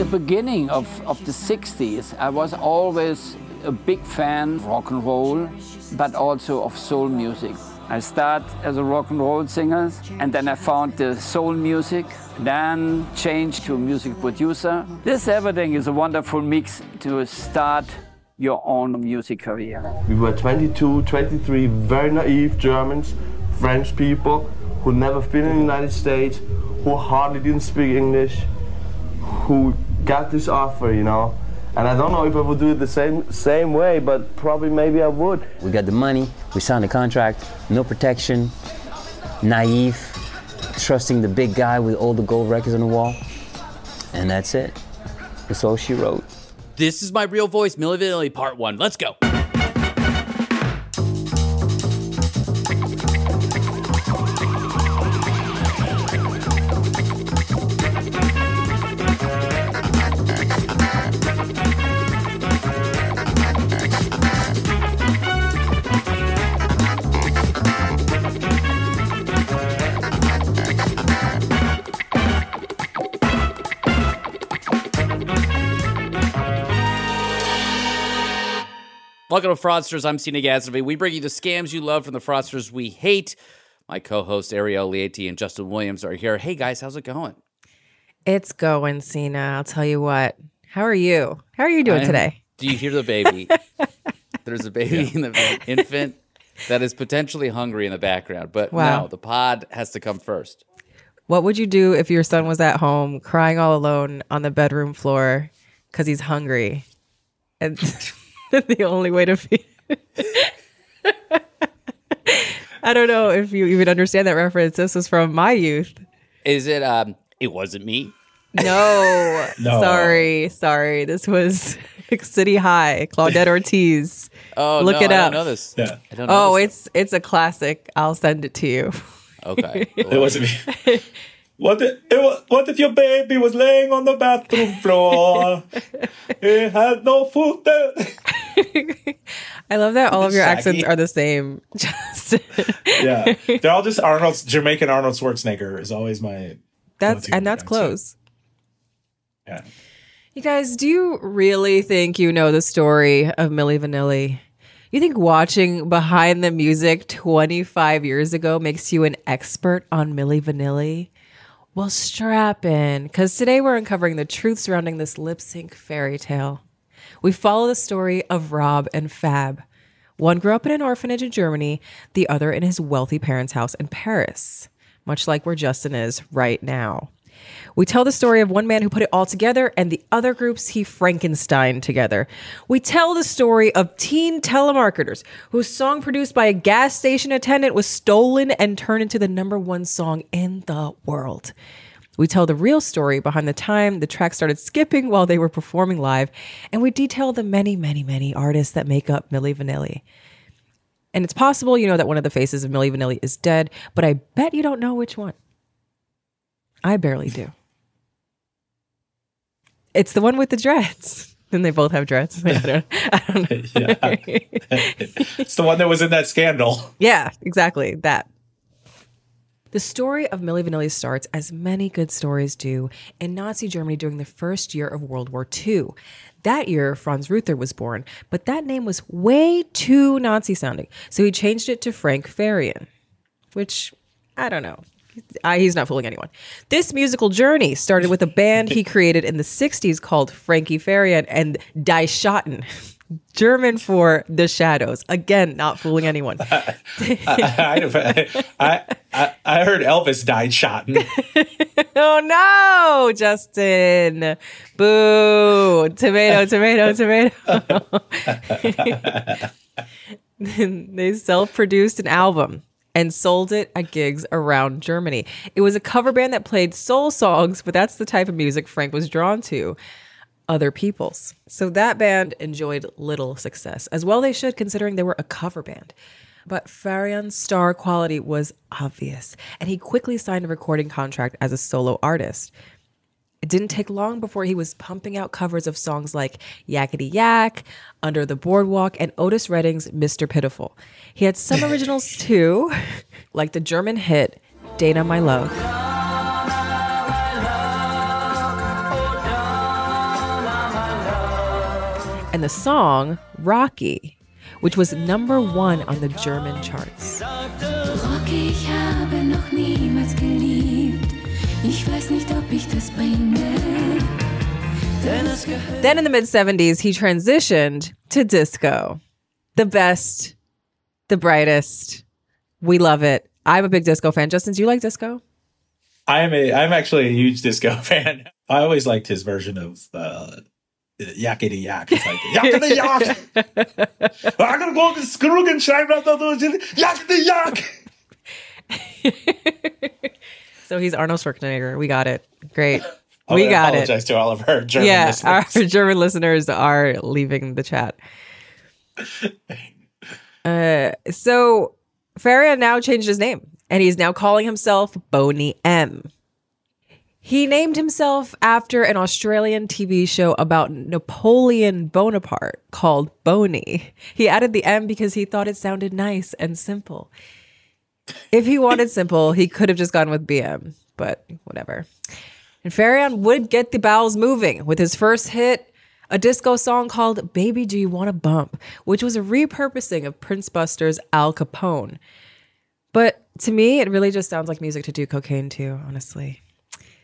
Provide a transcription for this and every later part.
the beginning of, of the 60s, I was always a big fan of rock and roll, but also of soul music. I started as a rock and roll singer, and then I found the soul music, then changed to a music producer. This everything is a wonderful mix to start your own music career. We were 22, 23 very naive Germans, French people who never been in the United States, who hardly didn't speak English, who got this offer, you know. And I don't know if I would do it the same same way, but probably maybe I would. We got the money, we signed the contract, no protection, naive, trusting the big guy with all the gold records on the wall. And that's it. That's all she wrote. This is my real voice, Milli Vanilli, part one. Let's go. Welcome to Fraudsters. I'm Sina Gasnavy. We bring you the scams you love from the fraudsters we hate. My co-host Arielle Leaty and Justin Williams are here. Hey guys, how's it going? It's going, Sina. I'll tell you what. How are you? How are you doing I'm- today? Do you hear the baby? There's a baby in the infant that is potentially hungry in the background, but Wow. no, the pod has to come first. What would you do if your son was at home crying all alone on the bedroom floor because he's hungry? And the only way to feed. I don't know if you even understand that reference. This is from my youth. Is it? Um, it wasn't me. No, No. sorry, sorry. This was City High, Claudette Ortiz. Oh, Look no, it I up. don't know this. Yeah. I don't know Oh, this. it's it's a classic. I'll send it to you. okay. It wasn't me. What if, what if your baby was laying on the bathroom floor? it had no food. I love that all of your Shaggy. accents are the same. Just yeah, they're all just Arnold's Jamaican Arnold Schwarzenegger is always my. that's and that's accent. close. Yeah. You guys, do you really think you know the story of Milli Vanilli? You think watching behind the music 25 years ago makes you an expert on Milli Vanilli? Well, strap in, because today we're uncovering the truth surrounding this lip sync fairy tale. We follow the story of Rob and Fab. One grew up in an orphanage in Germany, the other in his wealthy parents' house in Paris, much like where Justin is right now. We tell the story of one man who put it all together and the other groups he Frankenstein together. We tell the story of teen telemarketers whose song produced by a gas station attendant was stolen and turned into the number one song in the world. We tell the real story behind the time the track started skipping while they were performing live, and we detail the many, many, many artists that make up Milli Vanilli. And it's possible you know that one of the faces of Milli Vanilli is dead, but I bet you don't know which one. I barely do. It's the one with the dreads. And they both have dreads. I don't, I don't know. Yeah. it's the one that was in that scandal. Yeah, exactly. That. The story of Milli Vanilli starts, as many good stories do, in Nazi Germany during the first year of World War II. That year, Franz Ruther was born, but that name was way too Nazi sounding, so he changed it to Frank Farian, which I don't know. I, he's not fooling anyone. This musical journey started with a band he created in the 60s called Frankie Farian and Die Schatten, German for the shadows. Again, not fooling anyone. I, I, I, I heard Elvis died shot. Oh no, Justin. Boo. Tomato, tomato, tomato. they self produced an album and sold it at gigs around Germany. It was a cover band that played soul songs, but that's the type of music Frank was drawn to. Other people's. So that band enjoyed little success, as well they should, considering they were a cover band. But Farian's star quality was obvious, and he quickly signed a recording contract as a solo artist. It didn't take long before he was pumping out covers of songs like Yakety Yak, Under the Boardwalk, and Otis Redding's Mr. Pitiful. He had some originals too, like the German hit Dana My Love. and the song Rocky, which was number one on the German charts. Rocky, ich habe noch niemals geliebt. Ich weiß nicht, ob ich das bringe. Denn es gehört Then in the mid 70s, he transitioned to disco. The best, the brightest. We love it. I'm a big disco fan. Justin, do you like disco? I am a I'm actually a huge disco fan. I always liked his version of uh Yakety Yak. It's like Yakety Yak. I'm gonna go to Skrug and shine out those Yakety Yak. So he's Arnold Schwarzenegger. We got it. Great. I we got it. apologize to all of our German Yeah, our. German listeners are leaving the chat. Uh, so Farian now changed his name, and he's now calling himself Boney M. He named himself after an Australian TV show about Napoleon Bonaparte called Boney. He added the M because he thought it sounded nice and simple. If he wanted simple, he could have just gone with BM, but whatever. And Farian would get the bowels moving with his first hit, a disco song called Baby Do You Want to Bump, which was a repurposing of Prince Buster's Al Capone. But to me, it really just sounds like music to do cocaine to, honestly.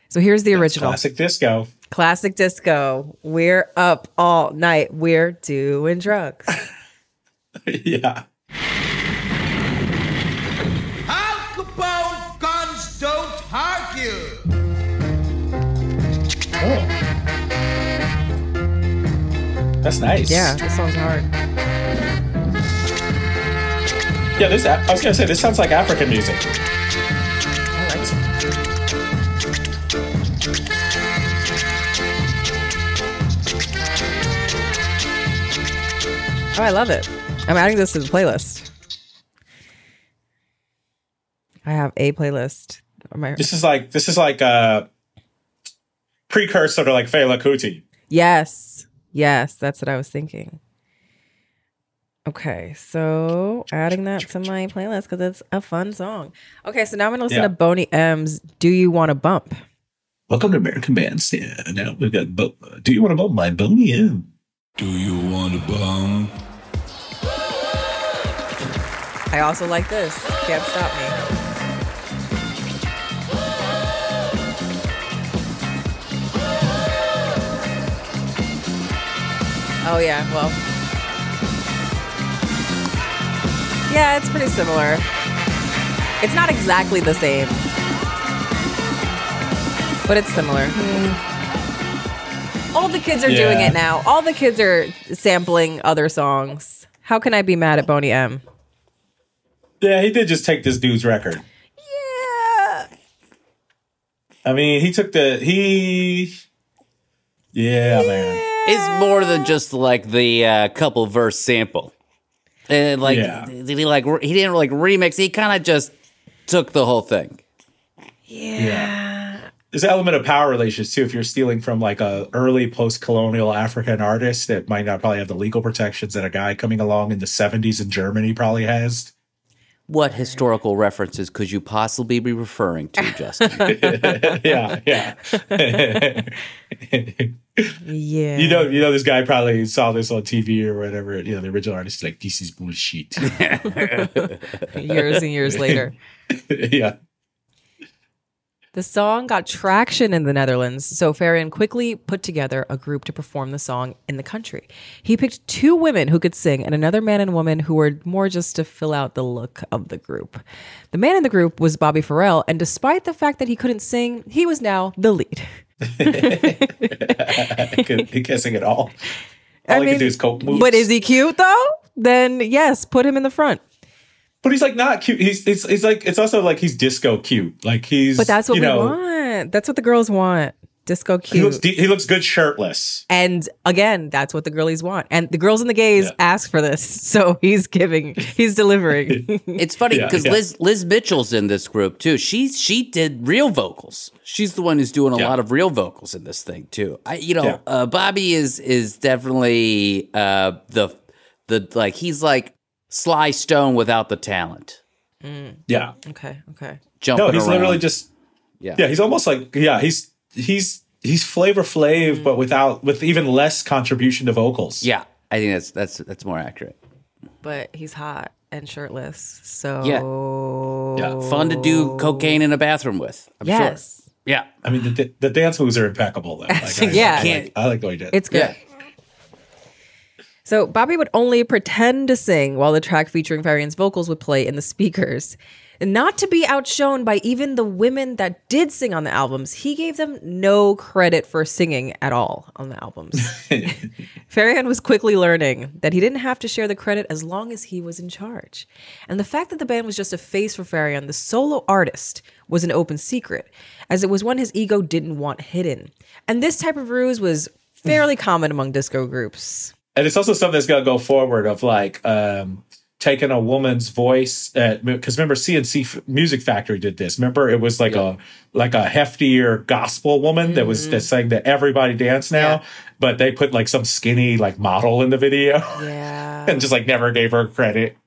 So here's the original Classic disco. classic disco. We're up all night. We're doing drugs. yeah. That's nice. yeah, this sounds hard. Yeah, this I was gonna say this sounds like African music. I. Oh, I love it. I'm adding this to the playlist. I have a playlist. on my- This is like this is like a precursor to like Fela Kuti. Yes. Yes, that's what I was thinking. Okay, so adding that to my playlist because it's a fun song. Okay, so now I'm gonna listen Yeah. to Boney M's "Do You Want to Bump." Welcome to American Bandstand. Now we've got Bo- Do You Want to Bump My Boney M? Do you want a bump? I also like this. Can't stop me. Oh yeah, well. Yeah, it's pretty similar. It's not exactly the same. But it's similar. Hmm. All the kids are doing it now. All the kids are sampling other songs. How can I be mad at Boney M? Yeah, he did just take this dude's record. Yeah. I mean, he took the he. Yeah, man. It's more than just like the uh, couple verse sample. And like, Yeah. did he like? re- He didn't like remix. He kind of just took the whole thing. Yeah. There's an element of power relations too. If you're stealing from like a early post-colonial African artist that might not probably have the legal protections that a guy coming along in the 70s in Germany probably has. What historical references could you possibly be referring to, Justin? yeah, yeah. Yeah. You know, you know, this guy probably saw this on TV or whatever. You know, the original artist is like, "This is bullshit." years and years later. yeah, The song got traction in the Netherlands, so Farian quickly put together a group to perform the song in the country. He picked two women who could sing and another man and woman who were more just to fill out the look of the group. The man in the group was Bobby Farrell, and despite the fact that he couldn't sing, he was now the lead. he, could, he can't sing at all. All I he mean, can do is coke moves. But is he cute though? Then yes, put him in the front. But he's like not cute. He's it's, it's like it's also like he's disco cute. Like he's But that's what you we know, want. That's what the girls want. Disco He looks cute. de- he looks good shirtless. And again, that's what the girlies want. And the girls and the gays Yeah. ask for this. So he's giving, he's delivering. It's funny because yeah. Liz Liz Mitchell's in this group too. She she did real vocals. She's the one who's doing a Yeah. lot of real vocals in this thing too. I you know Yeah. uh, Bobby is is definitely uh, the the like he's like Sly Stone without the talent. Yeah. okay. Okay. Jumping No, he's around. literally just yeah. yeah. He's almost like yeah. He's he's he's Flavor Flav, but mm. without with even less contribution to vocals. yeah I think that's that's that's more accurate. but he's hot and shirtless. So Yeah, Fun to do cocaine in a bathroom with. I'm sure. yes, Yeah. I mean, the, the dance moves are impeccable though. Like, I, Yeah. I, like, I like the way he did. it's good. Yeah. So Bobby would only pretend to sing while the track featuring Farian's vocals would play in the speakers. And not to be outshone by even the women that did sing on the albums, he gave them no credit for singing at all on the albums. Farian was quickly learning that he didn't have to share the credit as long as he was in charge. And the fact that the band was just a face for Farian, the solo artist, was an open secret, as it was one his ego didn't want hidden. And this type of ruse was fairly common among disco groups. and it's also something that's going to go forward of like um taking a woman's voice uh, because remember C+C Music Factory did this remember it was like a like a heftier gospel woman that was that mm-hmm. sang that everybody dance now Yeah. but they put like some skinny like model in the video Yeah. and just like never gave her credit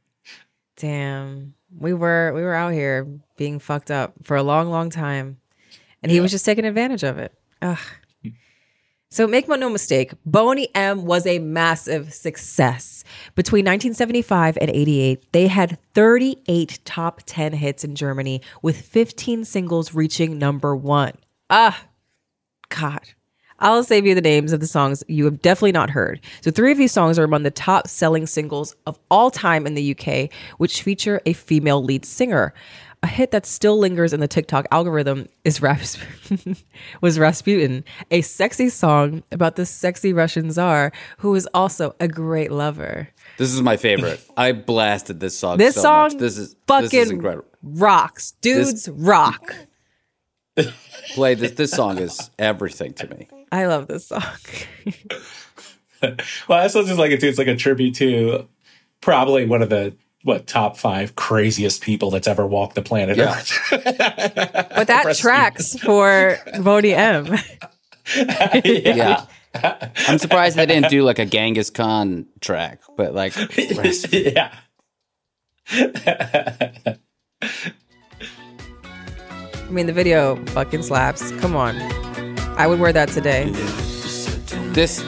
Damn. We were we were out here being fucked up for a long, long time. And he was just taking advantage of it. Ugh. So make no mistake, Boney M was a massive success. Between 1975 and 88, they had 38 top 10 hits in Germany with 15 singles reaching number 1. Ah. God. I'll save you the names of the songs you have definitely not heard. So, three of these songs are among the top selling singles of all time in the UK, which feature a female lead singer. A hit that still lingers in the TikTok algorithm is Ras- was Rasputin, a sexy song about the sexy Russian czar who is also a great lover. This is my favorite. I blasted this song. This so song much. This is fucking this is incredible. rocks. Dudes rock. Play this. This song is everything to me. I love this song. well i also just like it too it's like a tribute to probably one of the what top five craziest people that's ever walked the planet Yeah. earth But that tracks for Boney M. Yeah. I'm surprised they didn't do like a Genghis Khan track, but like yeah I mean, the video fucking slaps. Come on. I would wear that today. this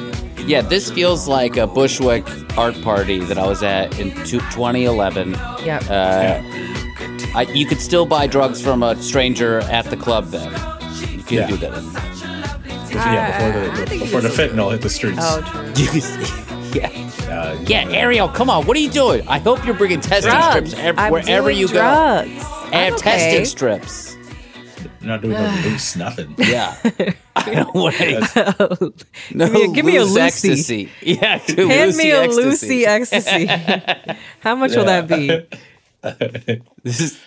yeah, this feels like a Bushwick art party that I was at in two- 2011. Yeah. Uh, I, you could still buy drugs from a stranger at the club then. You can Yeah. do that. yeah before the, before the fentanyl hit the streets oh, true. Yeah. Uh, Yeah, Ariel, come on. What are you doing? I hope you're bringing testing Drugs. strips ev- wherever you go. drugs. I have I'm testing okay. strips. You're not doing no loose nothing. Yeah. I don't want any, no Give me a- give me a loose Lucy. ecstasy. Yeah, Hand me a Lucy Lucy ecstasy. How much will that be? This is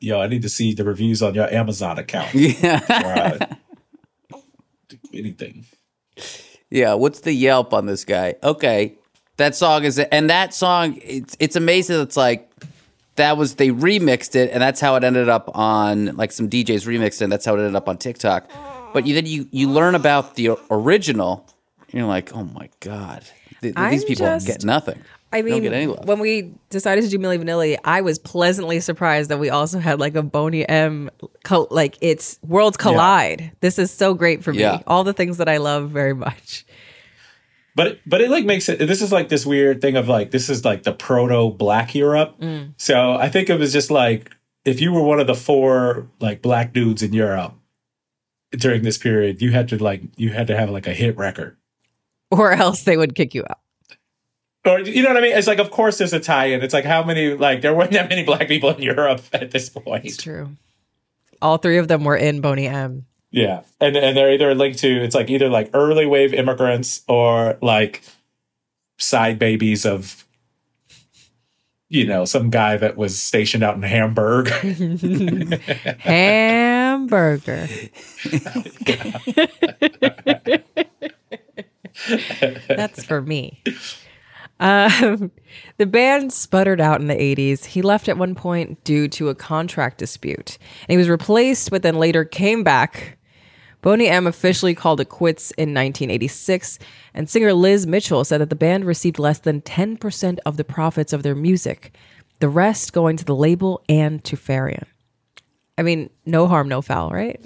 Yo, I need to see the reviews on your Amazon account. yeah. Or, uh, anything. Yeah, what's the Yelp on this guy? Okay, that song is, and that song, it's it's amazing. It's like that was they remixed it, and that's how it ended up on like some DJs remixed it. And that's how it ended up on TikTok. But you then you you learn about the original, and you're like, oh my god, th- I'm these people just- get nothing. I mean, get any love. when we decided to do Milli Vanilli, I was pleasantly surprised that we also had like a Boney M, like it's worlds collide. This is so great for me. Yeah. All the things that I love very much. But but it like makes it this is like this weird thing of like this is like the proto black Europe. Mm. So I think it was just like if you were one of the four like black dudes in Europe during this period, you had to like you had to have like a hit record. Or else they would kick you out. Or you know what I mean? It's like of course there's a tie-in. It's like how many like there weren't that many black people in Europe at this point. It's true. All three of them were in Boney M. Yeah. And and they're either linked to it's like either like early wave immigrants or like side babies of you know, some guy that was stationed out in Hamburg. Hamburger. That's for me. Um, the band sputtered out in the 80s. He left at one point due to a contract dispute. And he was replaced, but then later came back. Boney M officially called it quits in 1986. And singer Liz Mitchell said that the band received less than 10% of the profits of their music, the rest going to the label and to Farian. I mean, no harm, no foul, right?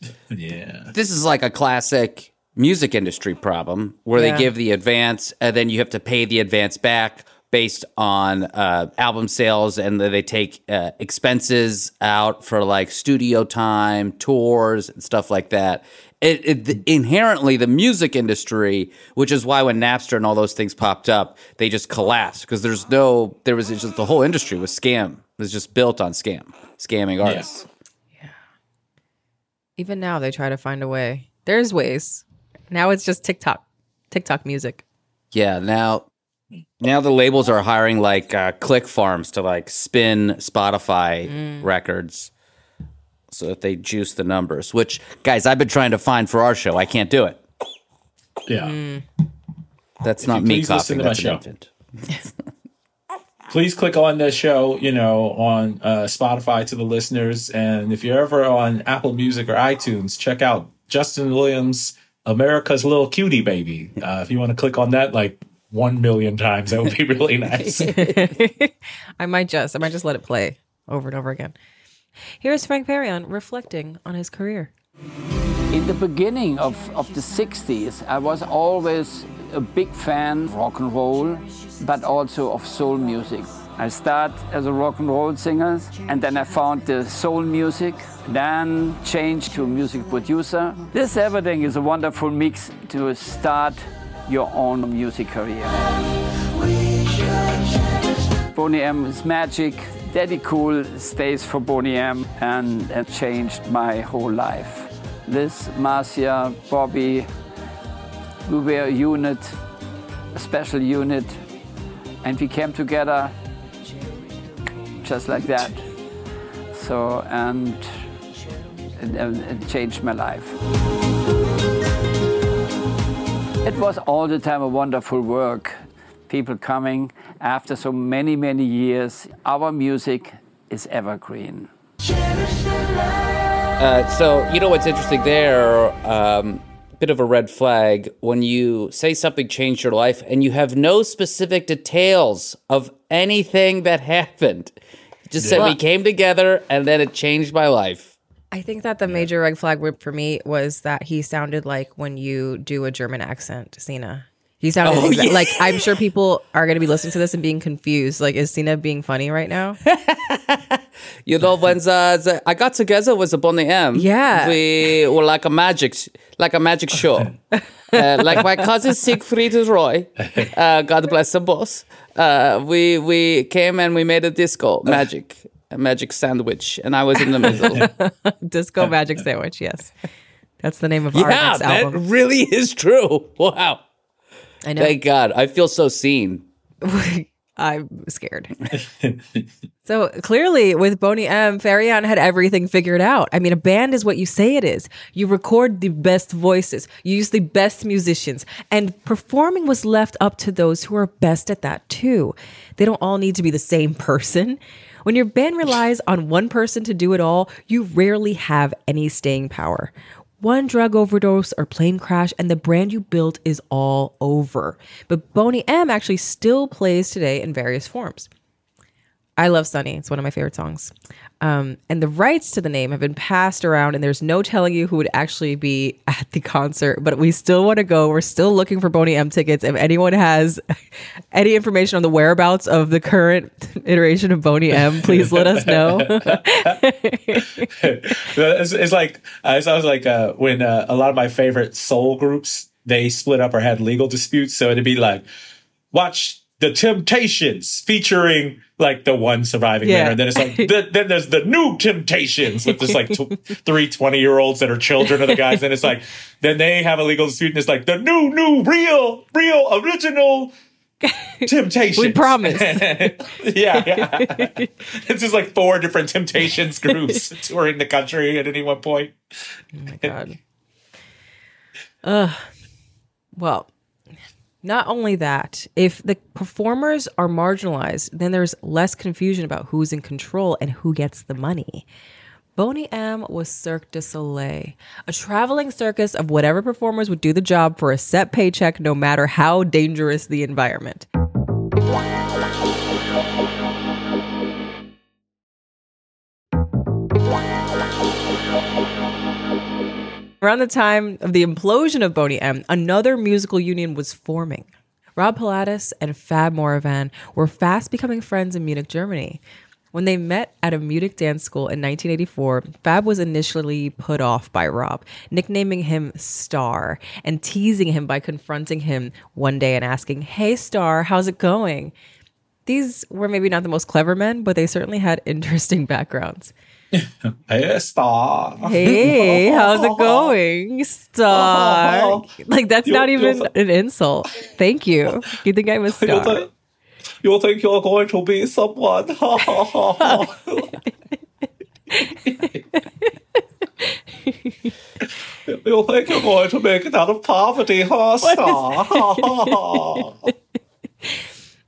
yeah. This is like a classic music industry problem where Yeah. they give the advance and then you have to pay the advance back based on uh, album sales and they take uh, expenses out for like studio time, tours, and stuff like that. It, it, the- inherently, the music industry, which is why when Napster and all those things popped up, they just collapsed because there's no, there was just the whole industry was scam. It was just built on scam, scamming artists. Yeah. Even now, they try to find a way. There's ways. Now it's just TikTok, TikTok music. Yeah, now now the labels are hiring like uh, click farms to like spin Spotify records so that they juice the numbers. Which guys, I've been trying to find for our show. I can't do it. Yeah. That's If not me please listen coughing. to my That's an show. infant. please click on the show, you know, on uh, Spotify to the listeners. And if you're ever on Apple Music or iTunes, check out Justin Williams, America's Little Cutie Baby. Uh, if you want to click on that like one million times, that would be really nice. I might just, I might just let it play over and over again. Here's Frank Farian reflecting on his career. In the beginning of, of the 60s, I was always a big fan of rock and roll, but also of soul music. I started as a rock and roll singer, and then I found the soul music, then changed to a music producer. This everything is a wonderful mix to start your own music career. Boney M is magic. Daddy Cool stays for Boney M and it changed my whole life. Liz, Marcia, Bobby, we were a unit, a special unit, and we came together just like that. So, and it, it changed my life. It was all the time a wonderful work. People coming after so many, many years. Our music is evergreen. Uh, so you know what's interesting there? Um, bit of a red flag when you say something changed your life and you have no specific details of anything that happened. You just said we came together and then it changed my life. I think that the major red flag for me was that he sounded like when you do a German accent, Sina. He sounded Oh, exa- yeah. like I'm sure people are going to be listening to this and being confused. Like, is Sina being funny right now? You know, when the, the- I got together with the Boney M, Yeah. we were like a magic, like a magic show. uh, like my cousin Siegfried Roy, uh, God bless them both. Uh, we we came and we made a disco magic, magic sandwich, and I was in the middle. Disco Magic Sandwich. Yes, that's the name of our yeah, next that really is true. Wow. I know. Thank God. I feel so seen. I'm scared. so clearly, with Boney M, Farian had everything figured out. I mean, a band is what you say it is. You record the best voices, you use the best musicians, and performing was left up to those who are best at that too. They don't all need to be the same person. When your band relies on one person to do it all, you rarely have any staying power. One drug overdose or plane crash, and the brand you built is all over. But Boney M actually still plays today in various forms. I love Sunny. It's one of my favorite songs. Um, and the rights to the name have been passed around, and there's no telling you who would actually be at the concert. But we still want to go. We're still looking for Boney M tickets. If anyone has any information on the whereabouts of the current iteration of Boney M, please let us know. it's, it's like uh, it sounds like uh, when uh, a lot of my favorite soul groups they split up or had legal disputes. So it'd be like, watch the Temptations featuring like the one surviving Yeah. member, and then it's like the, then there's the new Temptations with this like tw- three 20 year olds that are children of the guys. And it's like then they have a legal dispute, and it's like the new, new, real, real, original. Temptations. We promise. yeah, yeah. it's just like four different Temptations groups touring the country at any one point. Oh my god. Ugh. Well, not only that, if the performers are marginalized, then there's less confusion about who's in control and who gets the money. Boney M was Cirque du Soleil, a traveling circus of whatever performers would do the job for a set paycheck, no matter how dangerous the environment. Around the time of the implosion of Boney M, another musical union was forming. Rob Pilatus and Fab Morvan were fast becoming friends in Munich, Germany. When they met at a Munich dance school in 1984, Fab was initially put off by Rob, nicknaming him Star and teasing him by confronting him one day and asking, Hey, Star, how's it going? These were maybe not the most clever men, but they certainly had interesting backgrounds. Hey, star. Hey, how's it going, Star? Like, that's not even an insult. Thank you. You think I'm a You star? you think you're going to be someone? you think you're going to make it out of poverty, huh, star?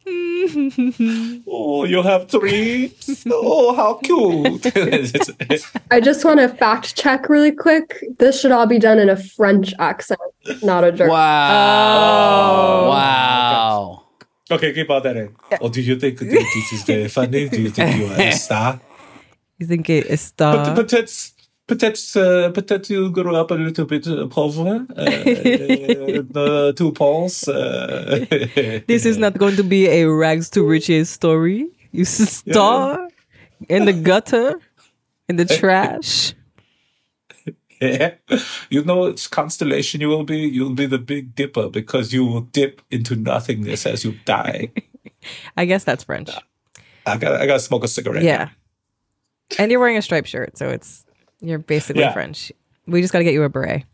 oh, you have dreams? Oh, how cute. I just want to fact check really quick. This should all be done in a French accent, not a German. Wow. Oh. Wow. okay, keep on that in. Oh, do you think this is very funny? Do you think you are a star? You think it is But, star? but it's peut-être uh, peut-être you grew up a little bit pauvre, uh, the two poles. This is not going to be a rags to riches story. You star in the gutter, in the trash. Yeah. You know which constellation you will be? You'll be the Big Dipper because you will dip into nothingness as you die. I guess that's French. I got I gotta smoke a cigarette. Yeah. And you're wearing a striped shirt, so it's you're basically Yeah. French. We just got to get you a beret.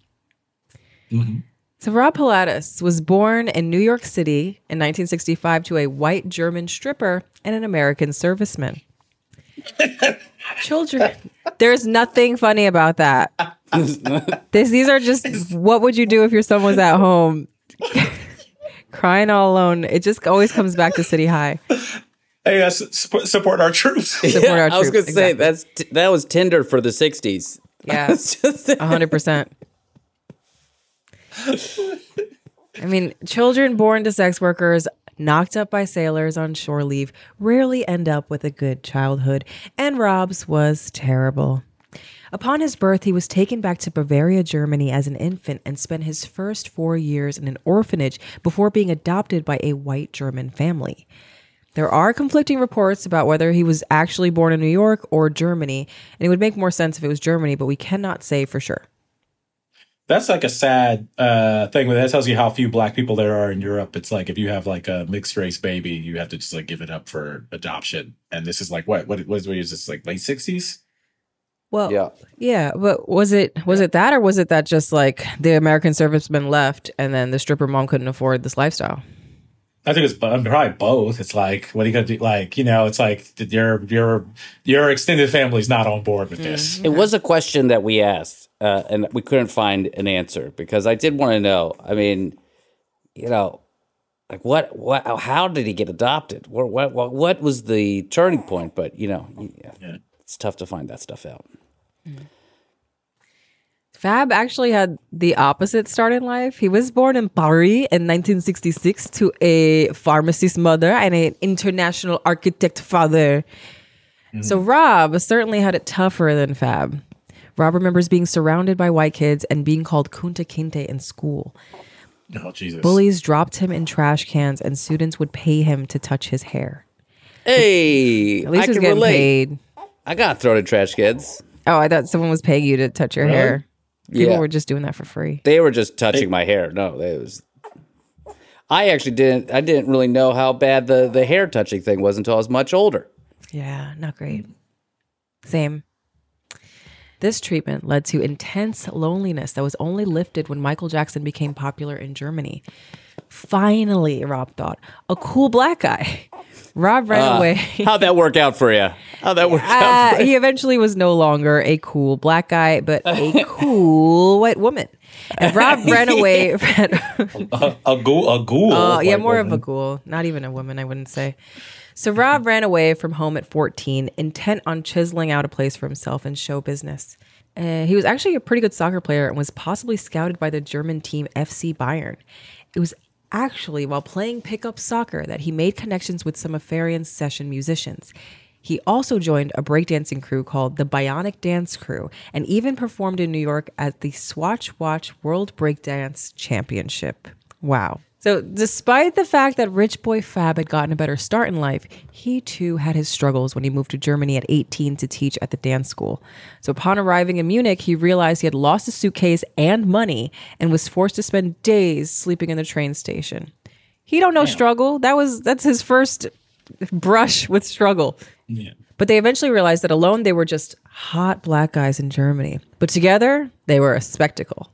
Mhm. So Rob Pilatus was born in New York City in 1965 to a white German stripper and an American serviceman. Children, there's nothing funny about that. this, these are just what would you do if your son was at home crying all alone? It just always comes back to City High. Hey, uh, s- support, support our troops. Support our I was gonna say that's t- that was Tinder for the '60s. Yeah. It's just- A hundred percent. I mean, children born to sex workers, knocked up by sailors on shore leave, rarely end up with a good childhood, and Rob's was terrible. Upon his birth, he was taken back to Bavaria, Germany as an infant and spent his first four years in an orphanage before being adopted by a white German family. There are conflicting reports about whether he was actually born in New York or Germany, and it would make more sense if it was Germany, but we cannot say for sure. That's like a sad uh, thing, but that tells you how few black people there are in Europe. It's like if you have like a mixed race baby, you have to just like give it up for adoption. And this is like what what what is this like late sixties? Well, yeah. yeah, but was it was it that or was it that just like the American servicemen left and then the stripper mom couldn't afford this lifestyle? I think it's probably both. It's like what are you gonna do? Like you know, it's like your your your extended family's not on board with this. It was a question that we asked, uh, and we couldn't find an answer because I did want to know. I mean, you know, like what, what, how did he get adopted? What, what, what, what was the turning point? But you know, yeah, it's tough to find that stuff out. Fab actually had the opposite start in life. He was born in Paris in 1966 to a pharmacist mother and an international architect father. Mm-hmm. So Rob certainly had it tougher than Fab. Rob remembers being surrounded by white kids and being called Kunta Kinte in school. Oh Jesus! Bullies dropped him in trash cans, and students would pay him to touch his hair. Hey, At least I he's can getting relate. paid. I got thrown in trash kids. Oh, I thought someone was paying you to touch your Really? hair. People Yeah. were just doing that for free. They were just touching my hair. No, it was. I actually didn't. I didn't really know how bad the the hair touching thing was until I was much older. Yeah, not great. Same. This treatment led to intense loneliness that was only lifted when Michael Jackson became popular in Germany. Finally, Rob thought, a cool black guy. Rob ran Ah, away. How'd that work out for you? How'd that work out? Uh, he eventually was no longer a cool black guy, but a cool white woman. And Rob ran away. a, a ghoul, a ghoul. Oh, yeah, white more of a ghoul. Not even a woman, I wouldn't say. So Rob ran away from home at 14, intent on chiseling out a place for himself in show business. Uh, he was actually a pretty good soccer player and was possibly scouted by the German team FC Bayern. It was actually while playing pickup soccer that he made connections with some of Farian's session musicians. He also joined a breakdancing crew called the Bionic Dance Crew and even performed in New York at the Swatch Watch World Breakdance Championship. Wow. So, despite the fact that Rich Boy Fab had gotten a better start in life, he too had his struggles when he moved to Germany at 18 to teach at the dance school. So, upon arriving in Munich, he realized he had lost his suitcase and money and was forced to spend days sleeping in the train station. He don't know struggle. That was that's his first brush with struggle. Yeah. But they eventually realized that alone they were just hot black guys in Germany. But together, they were a spectacle.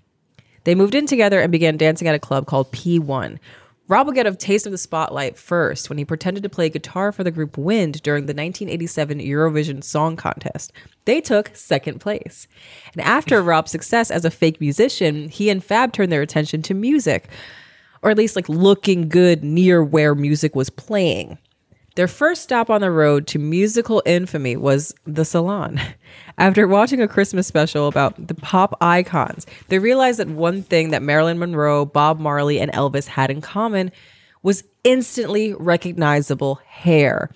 They moved in together and began dancing at a club called P1. Rob will get a taste of the spotlight first when he pretended to play guitar for the group Wind during the 1987 Eurovision Song Contest. They took second place. And after Rob's success as a fake musician, he and Fab turned their attention to music, or at least like looking good near where music was playing. Their first stop on the road to musical infamy was the salon. After watching a Christmas special about the pop icons, they realized that one thing that Marilyn Monroe, Bob Marley, and Elvis had in common was instantly recognizable hair.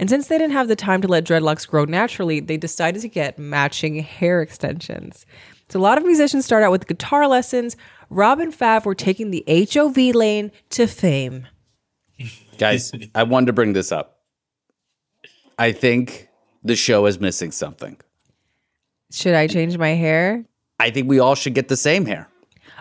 And since they didn't have the time to let dreadlocks grow naturally, they decided to get matching hair extensions. So a lot of musicians start out with guitar lessons. Rob and Fab were taking the HOV lane to fame. Guys, I wanted to bring this up. I think the show is missing something. Should I change my hair? I think we all should get the same hair.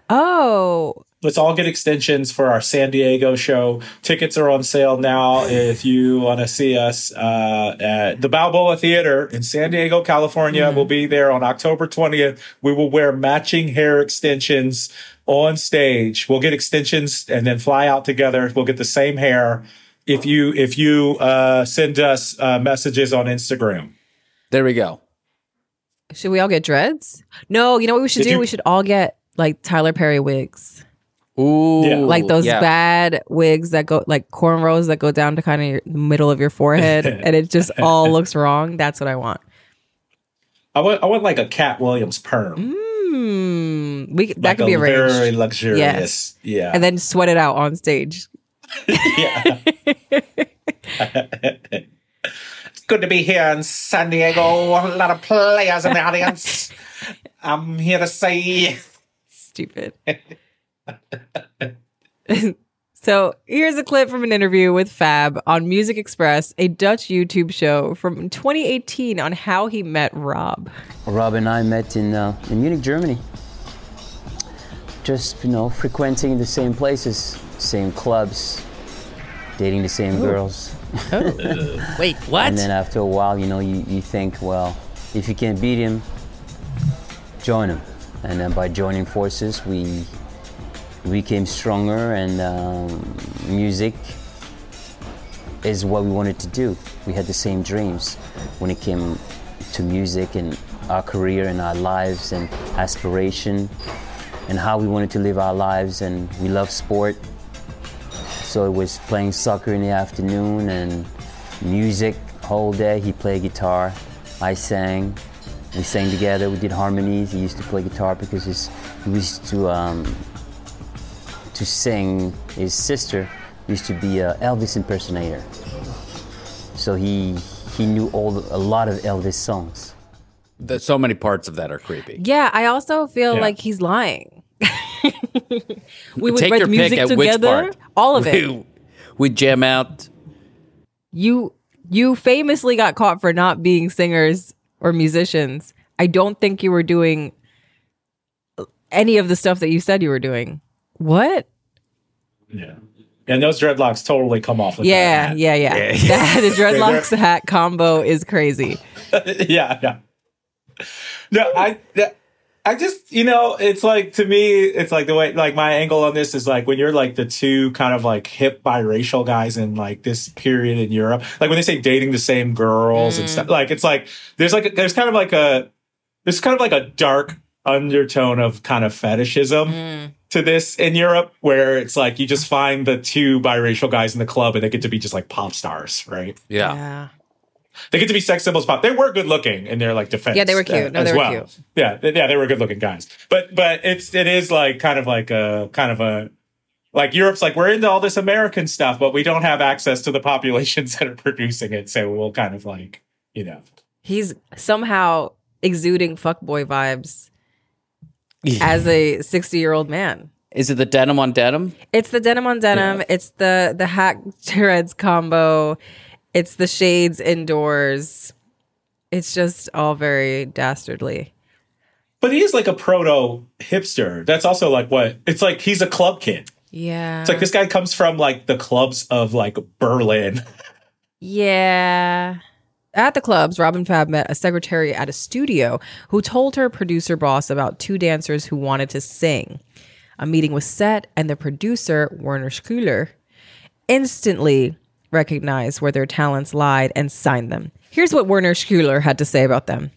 Oh, Let's all get extensions for our San Diego show. Tickets are on sale now. If you want to see us uh, at the Balboa Theater in San Diego, California, we'll be there on October 20th. We will wear matching hair extensions on stage. We'll get extensions and then fly out together. We'll get the same hair. If you if you uh, send us uh, messages on Instagram, There we go. should we all get dreads? No, you know what we should If do? you- we should all get like Tyler Perry wigs. Ooh, Yeah. like those yeah. bad wigs that go like cornrows that go down to kind of your the middle of your forehead and it just all looks wrong. That's what I want. I want I want like a Katt Williams perm. Hmm. We that like could be a arranged. very luxurious. Yes. Yeah. and then sweat it out on stage. yeah. it's good to be here in San Diego. A lot of players in the audience. I'm here to say Stupid. so here's a clip from an interview with Fab on Music Express, a Dutch YouTube show from 2018 on how he met Rob. Rob and I met in, uh, in Munich, Germany. Just, you know, frequenting the same places, same clubs, dating the same girls. Wait, what? And then after a while, you know, you, you think, well, if you can't beat him, join him. And then by joining forces, we we became stronger, and um, music is what we wanted to do. We had the same dreams when it came to music and our career and our lives and aspiration and how we wanted to live our lives. And we love sport. So it was playing soccer in the afternoon and music whole day. He played guitar, I sang. We sang together. We did harmonies. He used to play guitar because his, he used to um, to sing. His sister used to be a Elvis impersonator. So he he knew all the, a lot of Elvis songs. There's so many parts of that are creepy. Yeah, I also feel Yeah. like he's lying. we would Take write your music pick at which together, part. all of it. We, we jam out. you you famously got caught for not being singers or musicians. I don't think you were doing any of the stuff that you said you were doing. What? Yeah. And those dreadlocks totally come off with Yeah, that. yeah, yeah. That, the dreadlocks hat combo is crazy. yeah, yeah. No, I that- I just you know, it's like to me, it's like the way like my angle on this is like when you're like the two kind of like hip biracial guys in like this period in Europe. Like when they say dating the same girls and stuff, mm. like it's like there's like there's kind of like a there's kind of like a dark undertone of kind of fetishism mm. to this in Europe where it's like you just find the two biracial guys in the club and they get to be just like pop stars, right? Yeah. Yeah. They get to be sex symbols. Pop. They were good looking in their like defense. Yeah, they were cute. uh, No, they were well. cute. Yeah, th- yeah, they were good looking guys. But but it's it is like kind of like a kind of a like Europe's like we're into all this American stuff, but we don't have access to the populations that are producing it. So we'll kind of like you know. He's somehow exuding fuckboy vibes as a 60 year old man. Is it the denim on denim? It's the denim on denim. It's the the hack dreads combo. It's the shades indoors. It's just all very dastardly. But he is like a proto hipster. That's also like what it's like. He's a club kid. Yeah. It's like this guy comes from like the clubs of like Berlin. Yeah. At the clubs, Robin Fab met a secretary at a studio who told her producer boss about two dancers who wanted to sing. A meeting was set, and the producer, Werner Schuler, instantly recognized where their talents lied and signed them. Here's what Werner Schuler had to say about them.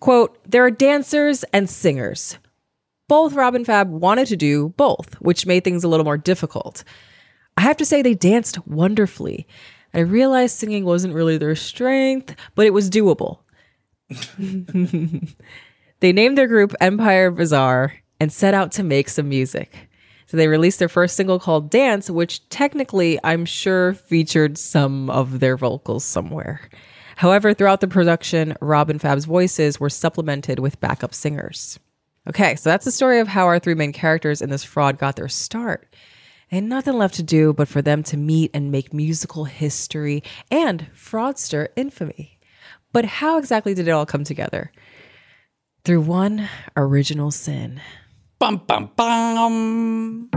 Quote, there are dancers and singers. Both Robin Fab wanted to do both, which made things a little more difficult. I have to say they danced wonderfully. I realized singing wasn't really their strength, but it was doable. they named their group Empire Bizarre and set out to make some music. So they released their first single called Dance, which technically I'm sure featured some of their vocals somewhere. However, throughout the production, Rob and Fab's voices were supplemented with backup singers. Okay, so that's the story of how our three main characters in this fraud got their start. And nothing left to do but for them to meet and make musical history and fraudster infamy. But how exactly did it all come together? Through one original sin. Bum bum bum.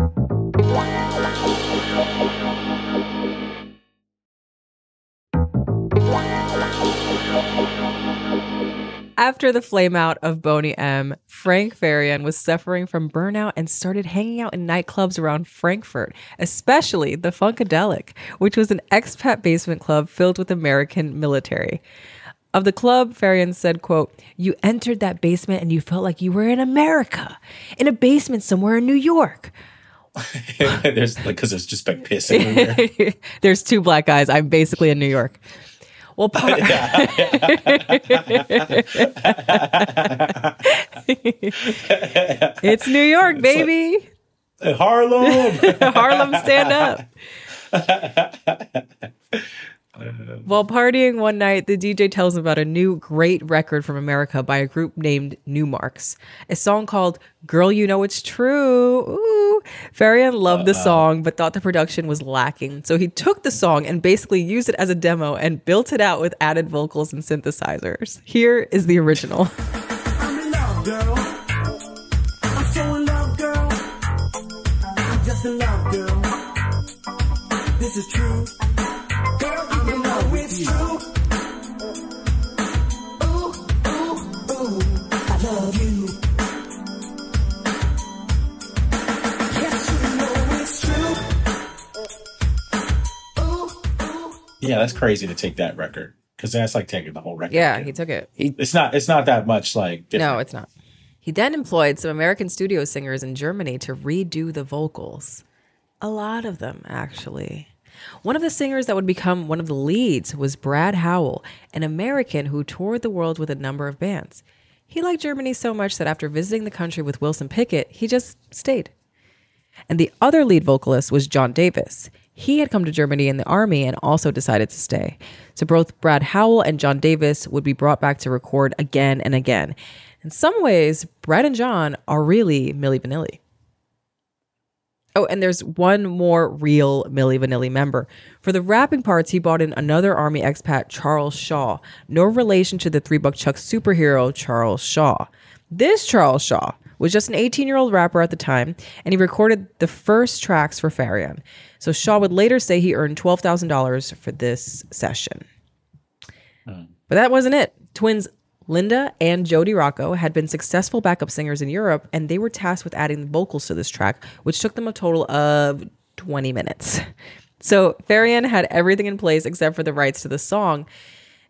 After the flameout of Boney M, Frank Farian was suffering from burnout and started hanging out in nightclubs around Frankfurt, especially the Funkadelic, which was an expat basement club filled with American military. Of the club, Farian said, quote, You entered that basement and you felt like you were in America, in a basement somewhere in New York. there's like because there's just like piss everywhere. There's two black guys. I'm basically in New York. Well, par- it's New York, baby. Harlem. Harlem, stand up. Uh, While partying one night, the DJ tells him about a new great record from America by a group named Numarx, a song called Girl You Know It's True. Ooh. Farian loved the song, but thought the production was lacking. So he took the song and basically used it as a demo and built it out with added vocals and synthesizers. Here is the original. I'm in love, yeah, that's crazy to take that record because that's like taking the whole record. Yeah, he took it. It's not. It's not that much like. Different. No, it's not. He then employed some American studio singers in Germany to redo the vocals. A lot of them, actually. One of the singers that would become one of the leads was Brad Howell, an American who toured the world with a number of bands. He liked Germany so much that after visiting the country with Wilson Pickett, he just stayed. And the other lead vocalist was John Davis. He had come to Germany in the army and also decided to stay. So both Brad Howell and John Davis would be brought back to record again and again. In some ways, Brad and John are really Milli Vanilli. Oh, and there's one more real Milli Vanilli member. For the rapping parts, he brought in another Army expat, Charles Shaw. No relation to the Three Buck Chuck superhero, Charles Shaw. This Charles Shaw was just an 18 year old rapper at the time, and he recorded the first tracks for Farian. So Shaw would later say he earned $12,000 for this session. But that wasn't it. Twins Linda and Jody Rocco had been successful backup singers in Europe, and they were tasked with adding the vocals to this track, which took them a total of 20 minutes. So Farian had everything in place except for the rights to the song.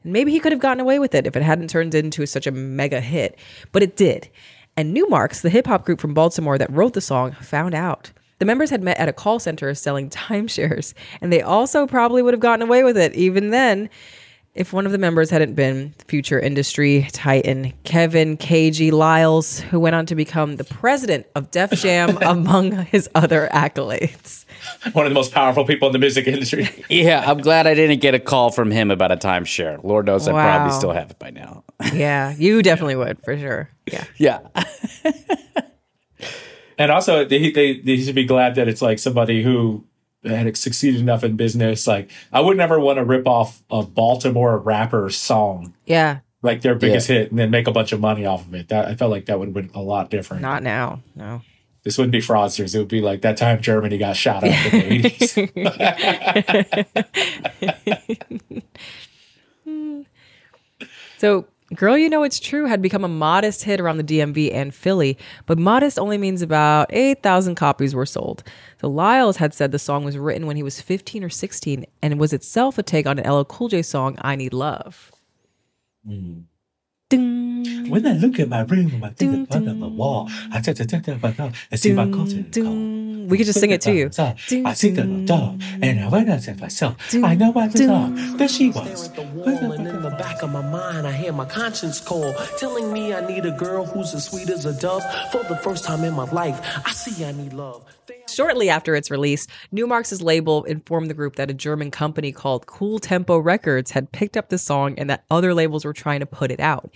And maybe he could have gotten away with it if it hadn't turned into such a mega hit, but it did. And Numarx, the hip hop group from Baltimore that wrote the song, found out. The members had met at a call center selling timeshares, and they also probably would have gotten away with it even then if one of the members hadn't been future industry titan Kevin KG Liles, who went on to become the president of Def Jam among his other accolades. One of the most powerful people in the music industry. Yeah, I'm glad I didn't get a call from him about a timeshare. Lord knows I probably still have it by now. Yeah, you definitely would for sure. Yeah. Yeah. And also, they, they they should be glad that it's like somebody who had succeeded enough in business. Like, I would never want to rip off a Baltimore rapper song, Yeah. like their biggest hit, and then make a bunch of money off of it. That I felt like that would have been a lot different. Not now. No. This wouldn't be fraudsters. It would be like that time Germany got shot up in the 80s. So, Girl You Know It's True had become a modest hit around the DMV and Philly, but modest only means about 8,000 copies were sold. So, Liles had said the song was written when he was 15 or 16 and was itself a take on an LL Cool J song, I Need Love. Mm. Ding, when I look at my room, I think about the wall. I take the and see my culture. ding. We could just sing it to you. I see the dog, and when I say myself, I know what the dog that she was. wall, and in the back of my mind, I hear my conscience call, telling me I need a girl who's as sweet as a dove. For the first time in my life, I see I need love. Shortly after its release, Numarx label informed the group that a German company called Cool Tempo Records had picked up the song and that other labels were trying to put it out.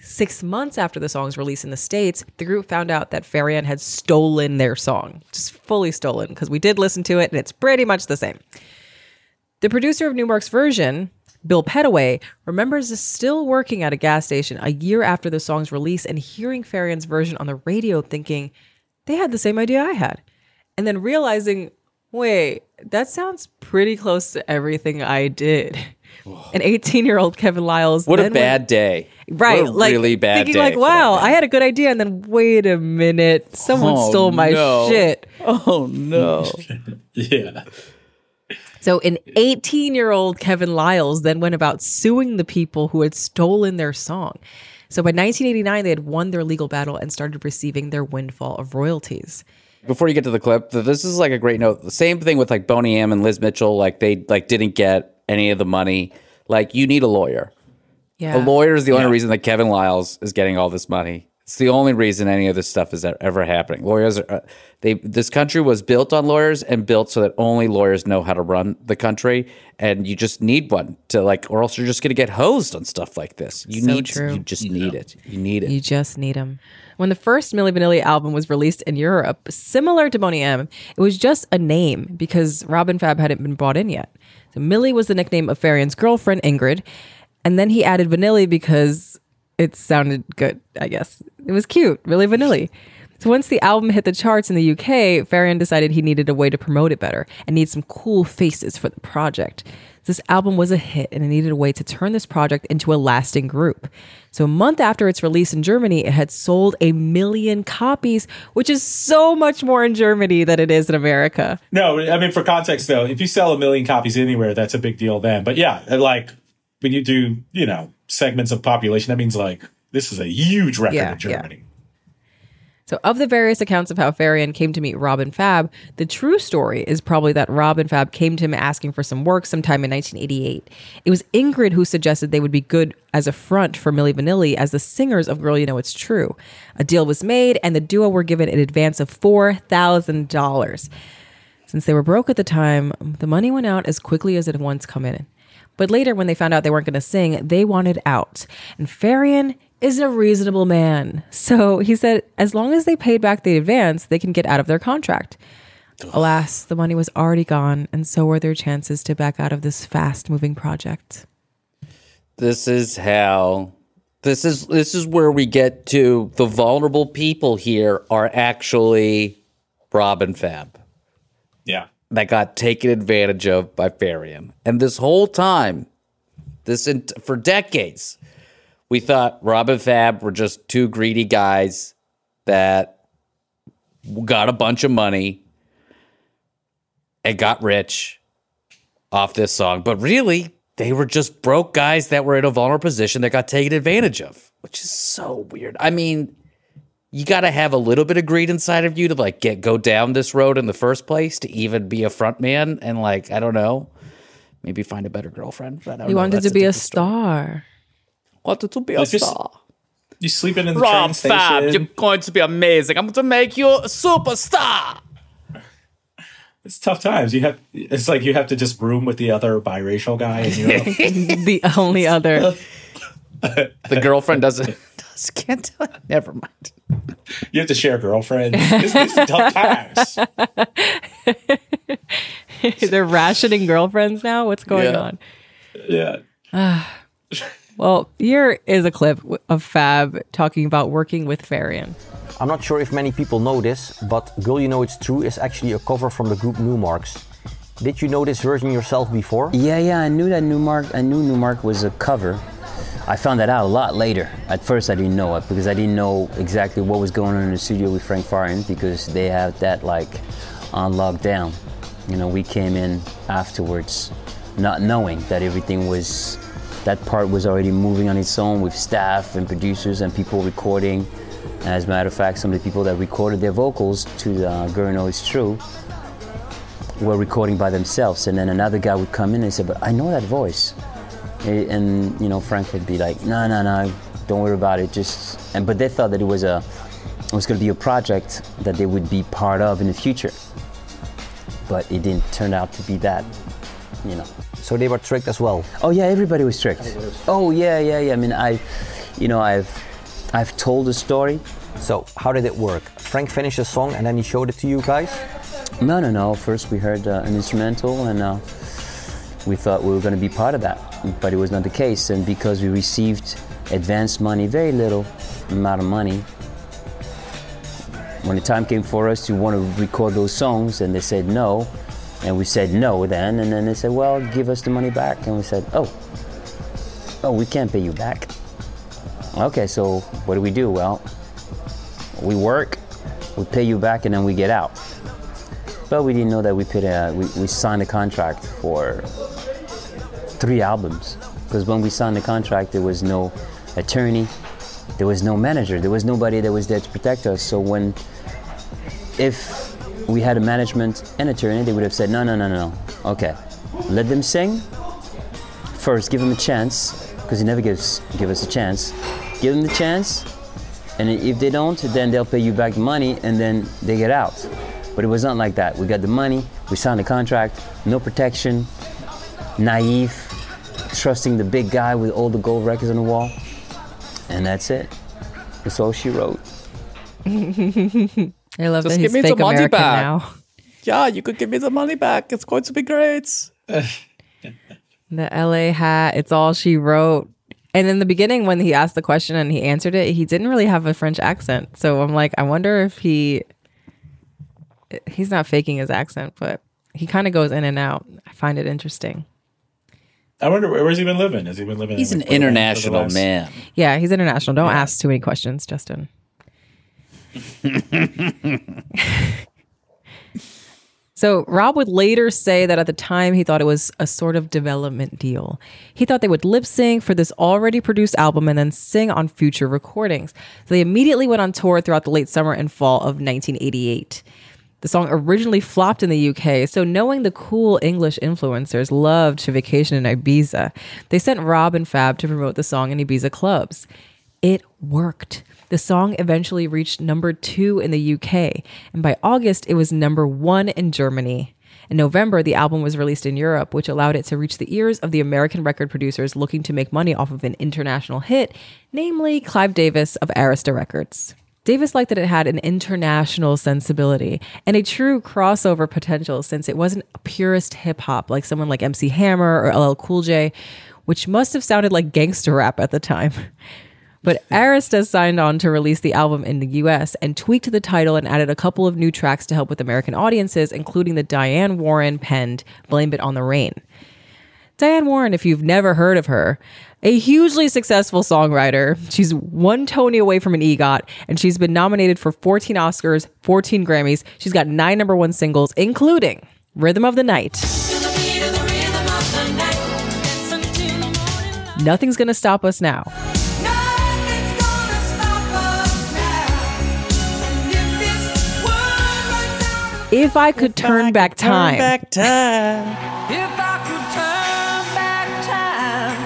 Six months after the song's release in the States, the group found out that Farian had stolen their song. Just fully stolen, because we did listen to it and it's pretty much the same. The producer of Numarx version, Bill Pettaway, remembers still working at a gas station a year after the song's release and hearing Farian's version on the radio thinking, they had the same idea I had. And then realizing, wait, that sounds pretty close to everything I did. An 18 year old Kevin Liles. What a then bad day. Right, What a like really bad thinking day. like, wow, I had a good idea, and then wait a minute, someone Oh, stole my no. shit. Oh no. Yeah. So, an 18 year old Kevin Liles then went about suing the people who had stolen their song. So, by 1989, they had won their legal battle and started receiving their windfall of royalties. Before you get to the clip, this is like a great note. The same thing with like Boney M and Liz Mitchell. Like they like didn't get any of the money. Like you need a lawyer. Yeah. A lawyer is the only Yeah. reason that Kevin Liles is getting all this money. It's the only reason any of this stuff is ever happening. Lawyers are uh, they. This country was built on lawyers and built so that only lawyers know how to run the country, and you just need one to like, or else you're just going to get hosed on stuff like this. You So need, true. you just need it. You need it. You just need them. When the first Milli Vanilli album was released in Europe, similar to Boney M, it was just a name because Robin Fab hadn't been brought in yet. So Millie was the nickname of Farian's girlfriend, Ingrid. And then he added Vanilli because it sounded good, I guess. It was cute, really Vanilli. So once the album hit the charts in the UK, Farian decided he needed a way to promote it better and need some cool faces for the project. This album was a hit and it needed a way to turn this project into a lasting group. So a month after its release in Germany, it had sold a million copies, which is so much more in Germany than it is in America. No, I mean for context though, if you sell a million copies anywhere, that's a big deal then. But yeah, like when you do, you know, segments of population, that means like this is a huge record Yeah, in Germany. So, of the various accounts of how Farian came to meet Robin Fab, the true story is probably that Robin Fab came to him asking for some work sometime in 1988. It was Ingrid who suggested they would be good as a front for Milli Vanilli as the singers of Girl You Know It's True. A deal was made, and the duo were given an advance of $4,000. Since they were broke at the time, the money went out as quickly as it had once come in. But later, when they found out they weren't going to sing, they wanted out. And Farian is a reasonable man. So he said, as long as they paid back the advance, they can get out of their contract. Alas, the money was already gone, and so were their chances to back out of this fast moving project. this is how this is this is where we get to the vulnerable people here are actually Rob and Fab Yeah. that got taken advantage of by Farian. And this whole time, this in, for decades, we thought Robin Fab were just two greedy guys that got a bunch of money and got rich off this song. But really, they were just broke guys that were in a vulnerable position that got taken advantage of, which is so weird. I mean, you got to have a little bit of greed inside of you to like get go down this road in the first place to even be a front man and like I don't know, maybe find a better girlfriend. But I don't He wanted to be a story. star. Wanted to be a Like, just- star. You sleeping in the Rob train station. Fab, you're going to be amazing. I'm going to make you a superstar. It's tough times. You have. It's like you have to just room with the other biracial guy, and you know, the only other. The girlfriend doesn't does, can't tell. Never mind. you have to share girlfriends. It's, it's tough times. They're rationing girlfriends now. What's going Yeah. on? Yeah. Ah. Well, here is a clip of Fab talking about working with Farian. I'm not sure if many people know this, but Girl You Know It's True is actually a cover from the group Numarx. Did you know this version yourself before? Yeah, yeah, I knew that Newmark. I knew Newmark was a cover. I found that out a lot later. At first, I didn't know it because I didn't know exactly what was going on in the studio with Frank Farian because they have that like on lockdown. You know, we came in afterwards, not knowing that everything was that part was already moving on its own with staff and producers and people recording. As a matter of fact, some of the people that recorded their vocals to the uh, Girl Know It's True were recording by themselves, and then another guy would come in and say, "But I know that voice," and you know Frank would be like, "No, no, no, don't worry about it." Just and but they thought that it was a it was going to be a project that they would be part of in the future, but it didn't turn out to be that. You know. So they were tricked as well. Oh yeah, everybody was tricked. Oh yeah, yeah, yeah. I mean, I, you know, I've I've told the story. So how did it work? Frank finished the song and then he showed it to you guys? No, no, no. First we heard uh, an instrumental and uh, we thought we were going to be part of that, but it was not the case. And because we received advance money, very little amount of money, when the time came for us to want to record those songs, and they said no, and we said no then, and then they said, well, give us the money back, and we said, oh, oh, we can't pay you back. Okay, so what do we do? Well, we work, we pay you back, and then we get out. But we didn't know that we put a, we, we signed a contract for three albums. Because when we signed the contract, there was no attorney, there was no manager, there was nobody that was there to protect us. So when, if we had a management and attorney, they would have said, no, no, no, no, no. Okay, let them sing. First, give them a chance, because he never gives give us a chance. Give them the chance, and if they don't, then they'll pay you back the money, and then they get out. But it was not like that. We got the money, we signed a contract, no protection, naive, trusting the big guy with all the gold records on the wall, and that's it. That's all she wrote. I love Just that give he's me the fake money American back. now. Yeah, you could give me the money back. It's going to be great. The LA hat, it's all she wrote. And in the beginning, when he asked the question and he answered it, he didn't really have a French accent. So I'm like, I wonder if he he's not faking his accent, but he kind of goes in and out. I find it interesting. I wonder where, where's he been living? Has he been living? He's in, an like, Portland for the international man. Yeah, he's international. Don't ask too many questions, Justin. So Rob would later say that at the time he thought it was a sort of development deal. He thought they would lip sync for this already produced album and then sing on future recordings. So they immediately went on tour throughout the late summer and fall of 1988. The song originally flopped in the UK, so knowing the cool English influencers loved to vacation in Ibiza, they sent Rob and Fab to promote the song in Ibiza clubs. It worked. The song eventually reached number two in the UK, and by August, it was number one in Germany. In November, the album was released in Europe, which allowed it to reach the ears of the American record producers looking to make money off of an international hit, namely Clive Davis of Arista Records. Davis liked that it had an international sensibility and a true crossover potential since it wasn't purist hip hop like someone like MC Hammer or LL Cool J, which must have sounded like gangster rap at the time. But Arista signed on to release the album in the US and tweaked the title and added a couple of new tracks to help with American audiences, including the Diane Warren penned Blame It on the Rain. Diane Warren, if you've never heard of her, a hugely successful songwriter. She's one Tony away from an EGOT, and she's been nominated for 14 Oscars, 14 Grammys. She's got nine number one singles, including Rhythm of the Night. Nothing's gonna stop us now. If I could if turn I back could time. Turn back time. if I could turn back time.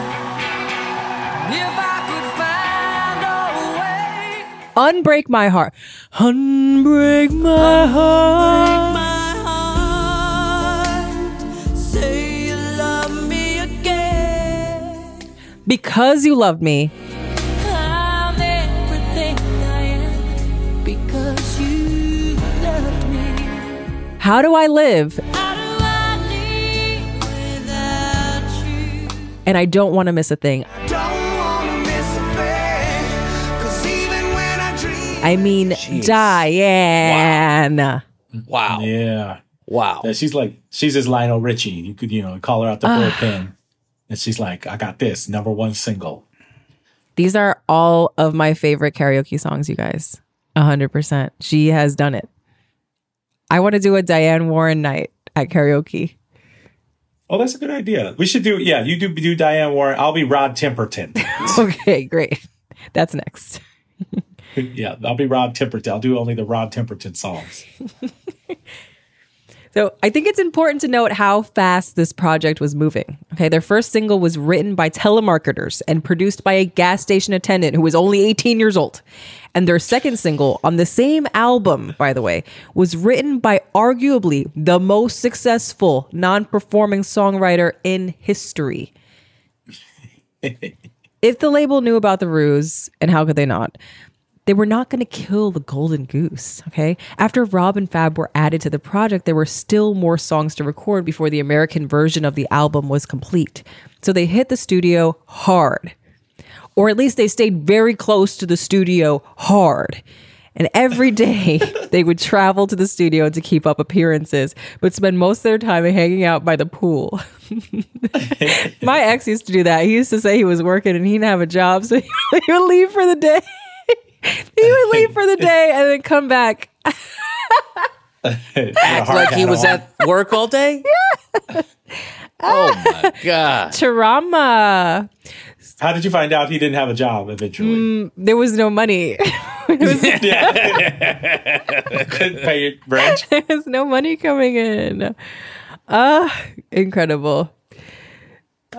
If I could find a way. Unbreak my heart. Unbreak my heart. Because you love me. How Do I Live? How do I live without you? And I Don't Want to Miss a Thing. Don't wanna miss a thing. 'Cause even when I dream, I mean, Diane. Wow. Yeah. Wow. Yeah, she's like she's his Lionel Richie. You could, you know, call her out the Ah. bullpen. And she's like, I got this, number one single. These are all of my favorite karaoke songs, you guys. A hundred percent. She has done it. I want to do a Diane Warren night at karaoke. Oh, that's a good idea. We should do yeah, you do do Diane Warren. I'll be Rod Temperton. okay, great. That's next. yeah, I'll be Rod Temperton. I'll do only the Rod Temperton songs. So I think it's important to note how fast this project was moving. Okay, their first single was written by telemarketers and produced by a gas station attendant who was only 18 years old. And their second single on the same album, by the way, was written by arguably the most successful non performing songwriter in history. if the label knew about the ruse, and how could they not? They were not going to kill the golden goose, okay? After Rob and Fab were added to the project, there were still more songs to record before the American version of the album was complete. So they hit the studio hard. Or at least they stayed very close to the studio hard. And every day they would travel to the studio to keep up appearances, but spend most of their time hanging out by the pool. My ex used to do that. He used to say he was working and he didn't have a job, so he would leave for the day. he would leave for the day and then come back. Act like he was at work all day? Yeah. oh my god. Trauma. How did you find out he didn't have a job eventually? Mm, there was no money. Couldn't pay your rent. there was no money coming in. Ah, incredible.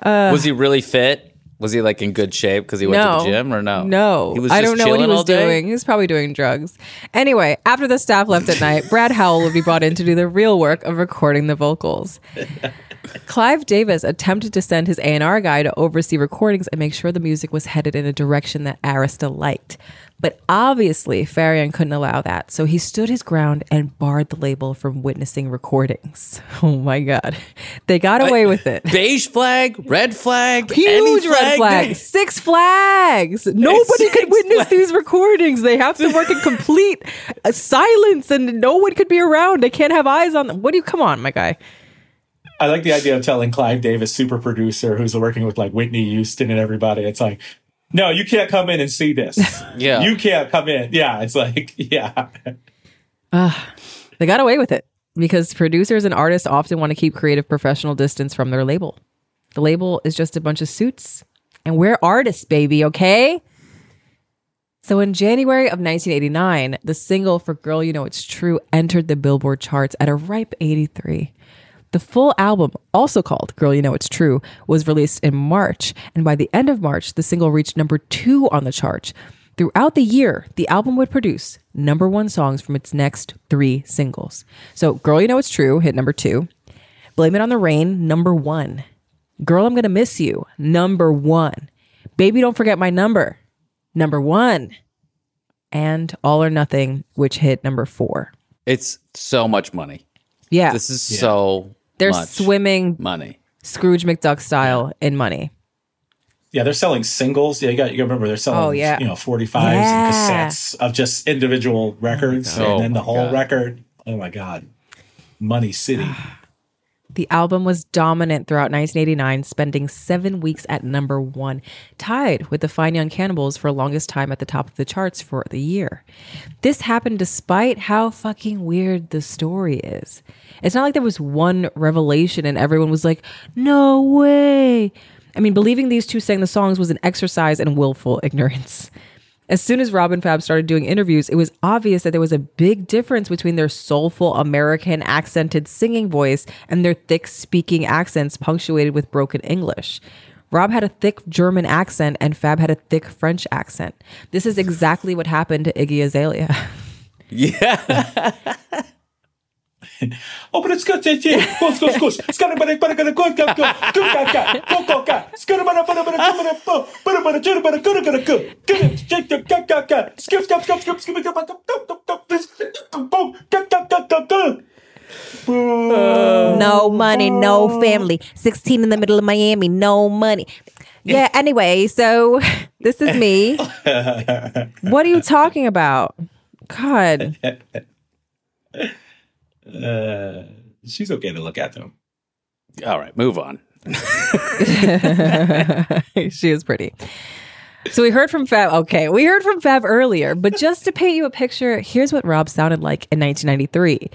Uh, was he really fit? Was he like in good shape because he went no, to the gym or no? No, He was I don't know what he was doing. He was probably doing drugs. Anyway, after the staff left at night, Brad Howell would be brought in to do the real work of recording the vocals. Clive Davis attempted to send his A&R guy to oversee recordings and make sure the music was headed in a direction that Arista liked. But obviously, Farian couldn't allow that, so he stood his ground and barred the label from witnessing recordings. Oh my God. They got away with it. Beige flag, red flag, Huge any red flag. Six flags. Nobody could witness these recordings. They have to work in complete uh, silence and no one could be around. They can't have eyes on them. What do you, come on, my guy. I like the idea of telling Clive Davis, super producer, who's working with like Whitney Houston and everybody. It's like, no, you can't come in and see this. Yeah. You can't come in. Yeah. It's like, yeah. Uh, they got away with it because producers and artists often want to keep creative professional distance from their label. The label is just a bunch of suits, and we're artists, baby, okay? So in January of 1989, the single for Girl You Know It's True entered the Billboard charts at a ripe 83. The full album, also called Girl You Know It's True, was released in March, and by the end of March, the single reached number two on the chart. Throughout the year, the album would produce number one songs from its next three singles. So, Girl You Know It's True hit number two, Blame It on the Rain, number one, Girl I'm Gonna Miss You, number one, Baby Don't Forget My Number, number one, and All or Nothing, which hit number four. It's so much money. Yeah. This is so They're much swimming money. Scrooge McDuck style in money. Yeah. They're selling singles. Yeah. You got, you got to remember they're selling, Oh, yeah. you know, 45s Yeah. and cassettes of just individual oh records Oh and then the oh my whole God. record. Oh my God. Money City. The album was dominant throughout 1989, spending seven weeks at number one, tied with the Fine Young Cannibals for longest time at the top of the charts for the year. This happened despite how fucking weird the story is. It's not like there was one revelation and everyone was like, no way. I mean, believing these two sang the songs was an exercise in willful ignorance. As soon as Robin Fab started doing interviews, it was obvious that there was a big difference between their soulful American accented singing voice and their thick speaking accents punctuated with broken English. Rob had a thick German accent and Fab had a thick French accent. This is exactly what happened to Iggy Azalea. Yeah. Oh, but it's good. Yeah, yeah. Go, go, go. Scudda, bada, bada, bada, go, go, go. Go, go, go. Go, go, go. Scudda, bada, bada, bada, go, bada, bo. Bada, bada, jada, bada, go, go, go. Go, go, shake. Skip, skip, skip, skip, skip, skip, go, go. no money, no family. 16 in the middle of Miami, no money. Yeah, anyway, so this is me. What are you talking about? God. Uh, she's okay to look at though. All right, move on. she is pretty. So we heard from Fab. Okay, we heard from Fab earlier, but just to paint you a picture, here's what Rob sounded like in 1993.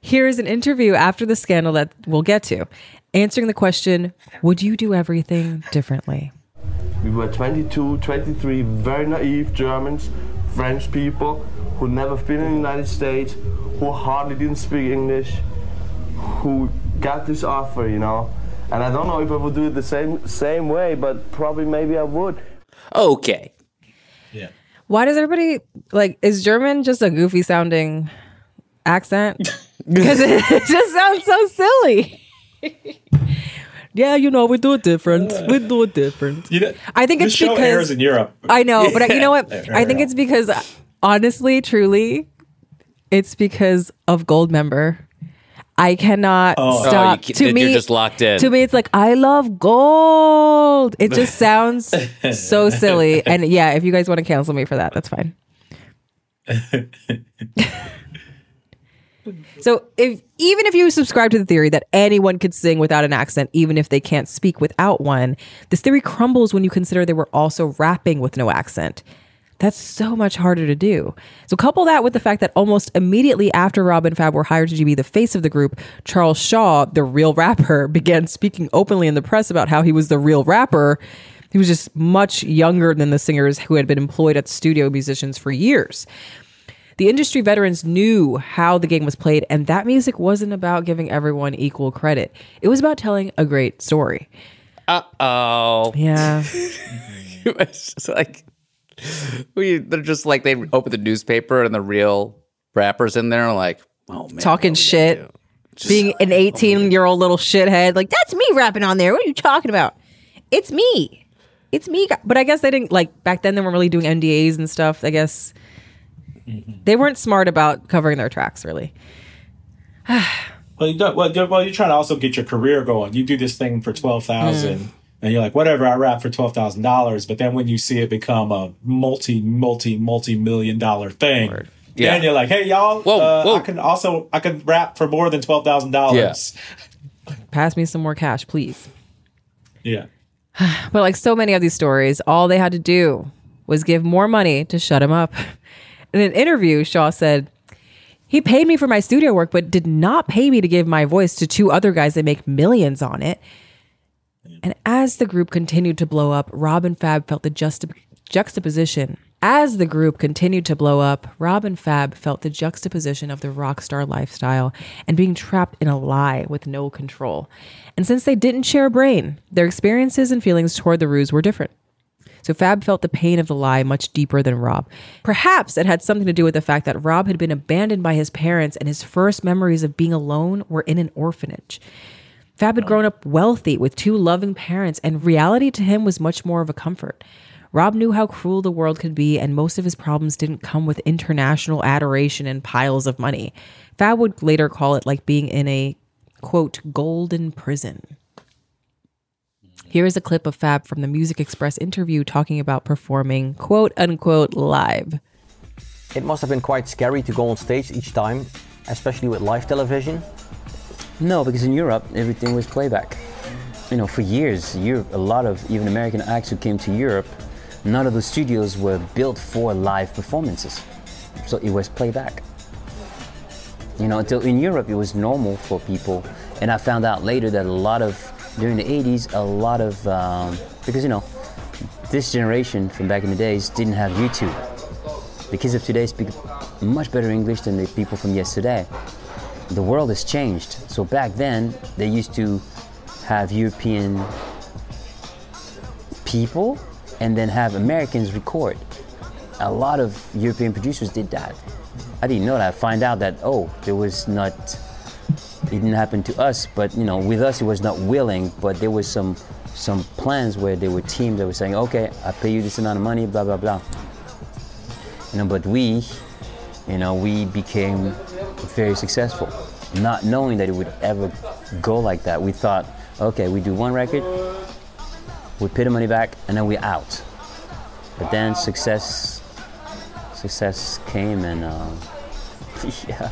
Here's an interview after the scandal that we'll get to, answering the question Would you do everything differently? We were 22, 23 very naive Germans, French people who never been in the United States, who hardly didn't speak English, who got this offer, you know. And I don't know if I would do it the same same way, but probably maybe I would. Okay. Yeah. Why does everybody like, is German just a goofy sounding accent? Because it just sounds so silly. yeah, you know, we do it different. We do it different. You know, I think this it's show because airs in Europe. I know, but uh, you know what? I think it's because, honestly, truly, it's because of Goldmember. I cannot Oh. Oh, stop. you ca- to you're me, just locked in. To me, it's like I love gold. It just sounds so silly. And yeah, if you guys want to cancel me for that, that's fine. So if even if you subscribe to the theory that anyone could sing without an accent, even if they can't speak without one, this theory crumbles when you consider they were also rapping with no accent. That's so much harder to do. So couple that with the fact that almost immediately after Rob and Fab were hired to be the face of the group, Charles Shaw, the real rapper, began speaking openly in the press about how he was the real rapper. He was just much younger than the singers who had been employed as studio musicians for years. The industry veterans knew how the game was played, and that music wasn't about giving everyone equal credit. It was about telling a great story. Uh oh. Yeah. it's just like we they're just like they open the newspaper and the real rappers in there are like, oh man. Talking shit. Being an 18 year old little shithead. Like, that's me rapping on there. What are you talking about? It's me. It's me. But I guess they didn't, like, back then they weren't really doing NDAs and stuff. I guess they weren't smart about covering their tracks, really. Well, you don't, well, you're, well, you're trying to also get your career going. You do this thing for twelve thousand, Mm. And you're like, whatever. I rap for twelve thousand dollars, but then when you see it become a multi, multi, multi million dollar thing, Yeah. then you're like, hey, y'all, uh, I can also I can rap for more than twelve thousand dollars. Pass me some more cash, please. Yeah. But like so many of these stories, all they had to do was give more money to shut him up. In an interview, Shaw said, He paid me for my studio work, but did not pay me to give my voice to two other guys that make millions on it. And as the group continued to blow up, Rob and Fab felt the juxta- juxtaposition. As the group continued to blow up, Rob and Fab felt the juxtaposition of the rock star lifestyle and being trapped in a lie with no control. And since they didn't share a brain, their experiences and feelings toward the ruse were different. So Fab felt the pain of the lie much deeper than Rob. Perhaps it had something to do with the fact that Rob had been abandoned by his parents and his first memories of being alone were in an orphanage. Fab had grown up wealthy with two loving parents, and reality to him was much more of a comfort. Rob knew how cruel the world could be, and most of his problems didn't come with international adoration and piles of money. Fab would later call it like being in a quote, golden prison. Here is a clip of Fab from the Music Express interview talking about performing quote unquote live. It must have been quite scary to go on stage each time, especially with live television. No, because in Europe everything was playback. You know, for years, Europe, a lot of even American acts who came to Europe, none of the studios were built for live performances. So it was playback. You know, until in Europe it was normal for people, and I found out later that a lot of during the 80s, a lot of um, because you know, this generation from back in the days didn't have YouTube. The kids of today speak much better English than the people from yesterday. The world has changed. So back then, they used to have European people and then have Americans record. A lot of European producers did that. I didn't know that. I find out that oh, there was not. It didn't happen to us, but you know, with us it was not willing. But there was some some plans where there were teams that were saying, okay, I pay you this amount of money, blah blah blah. You know, but we, you know, we became very successful, not knowing that it would ever go like that. We thought, okay, we do one record, we pay the money back, and then we're out. But then success, success came, and um, yeah.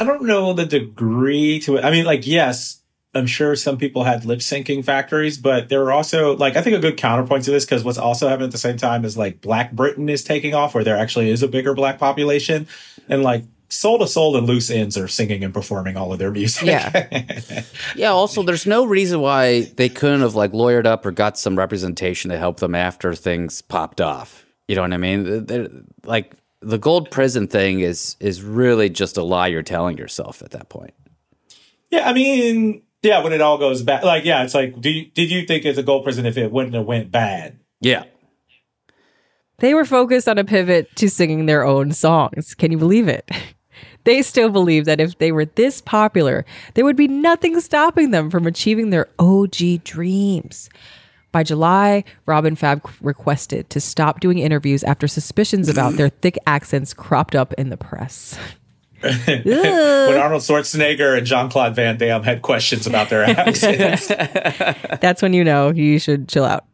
I don't know the degree to it. I mean, like, yes, I'm sure some people had lip syncing factories, but there were also like I think a good counterpoint to this because what's also happening at the same time is like Black Britain is taking off, where there actually is a bigger black population, and like Soul II Soul and Loose Ends are singing and performing all of their music. Yeah. Yeah. Also, there's no reason why they couldn't have like lawyered up or got some representation to help them after things popped off. You know what I mean? They're, like the gold prison thing is is really just a lie you're telling yourself at that point. Yeah, I mean, yeah, when it all goes bad, like, yeah, it's like, do you, did you think it's a gold prison if it wouldn't have went bad? Yeah. They were focused on a pivot to singing their own songs. Can you believe it? They still believe that if they were this popular, there would be nothing stopping them from achieving their OG dreams. By July, Robin Fab requested to stop doing interviews after suspicions about their thick accents cropped up in the press. when Arnold Schwarzenegger and Jean Claude Van Damme had questions about their accents. That's when you know you should chill out.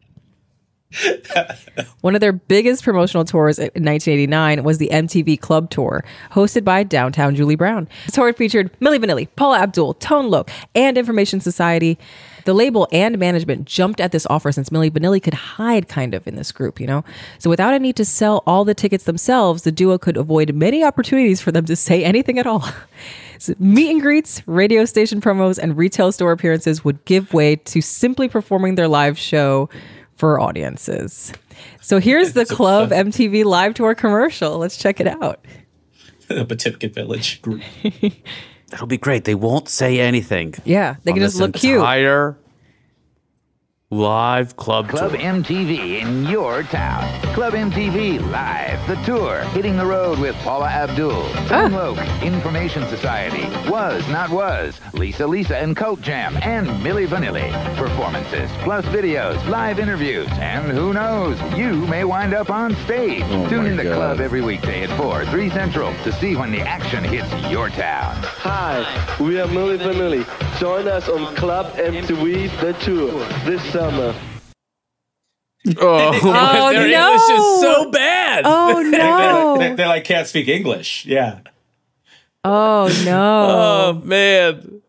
One of their biggest promotional tours in 1989 was the MTV Club Tour, hosted by Downtown Julie Brown. The tour featured Milli Vanilli, Paula Abdul, Tone Loc, and Information Society. The label and management jumped at this offer since Milli Vanilli could hide kind of in this group, you know? So without a need to sell all the tickets themselves, the duo could avoid many opportunities for them to say anything at all. So meet and greets, radio station promos, and retail store appearances would give way to simply performing their live show for audiences. So here's the Club MTV Live Tour commercial. Let's check it out. the Patimkin Village group. That'll be great. They won't say anything. Yeah, they can just this look cute. Entire live club, Club tour. MTV in your town. Club MTV Live, the tour, hitting the road with Paula Abdul, ah. Tone Loc, Information Society, Was Not Was, Lisa Lisa and Cult Jam, and Milli Vanilli. Performances, plus videos, live interviews, and who knows, you may wind up on stage. Oh Tune in to Club every weekday at 4, 3 Central to see when the action hits your town. Hi, we are Milli Vanilli. Join us on Club MTV The Tour this summer. Oh, Oh, their no. English is so bad. Oh, no. they, they, like can't speak English. Yeah. Oh no. Oh man.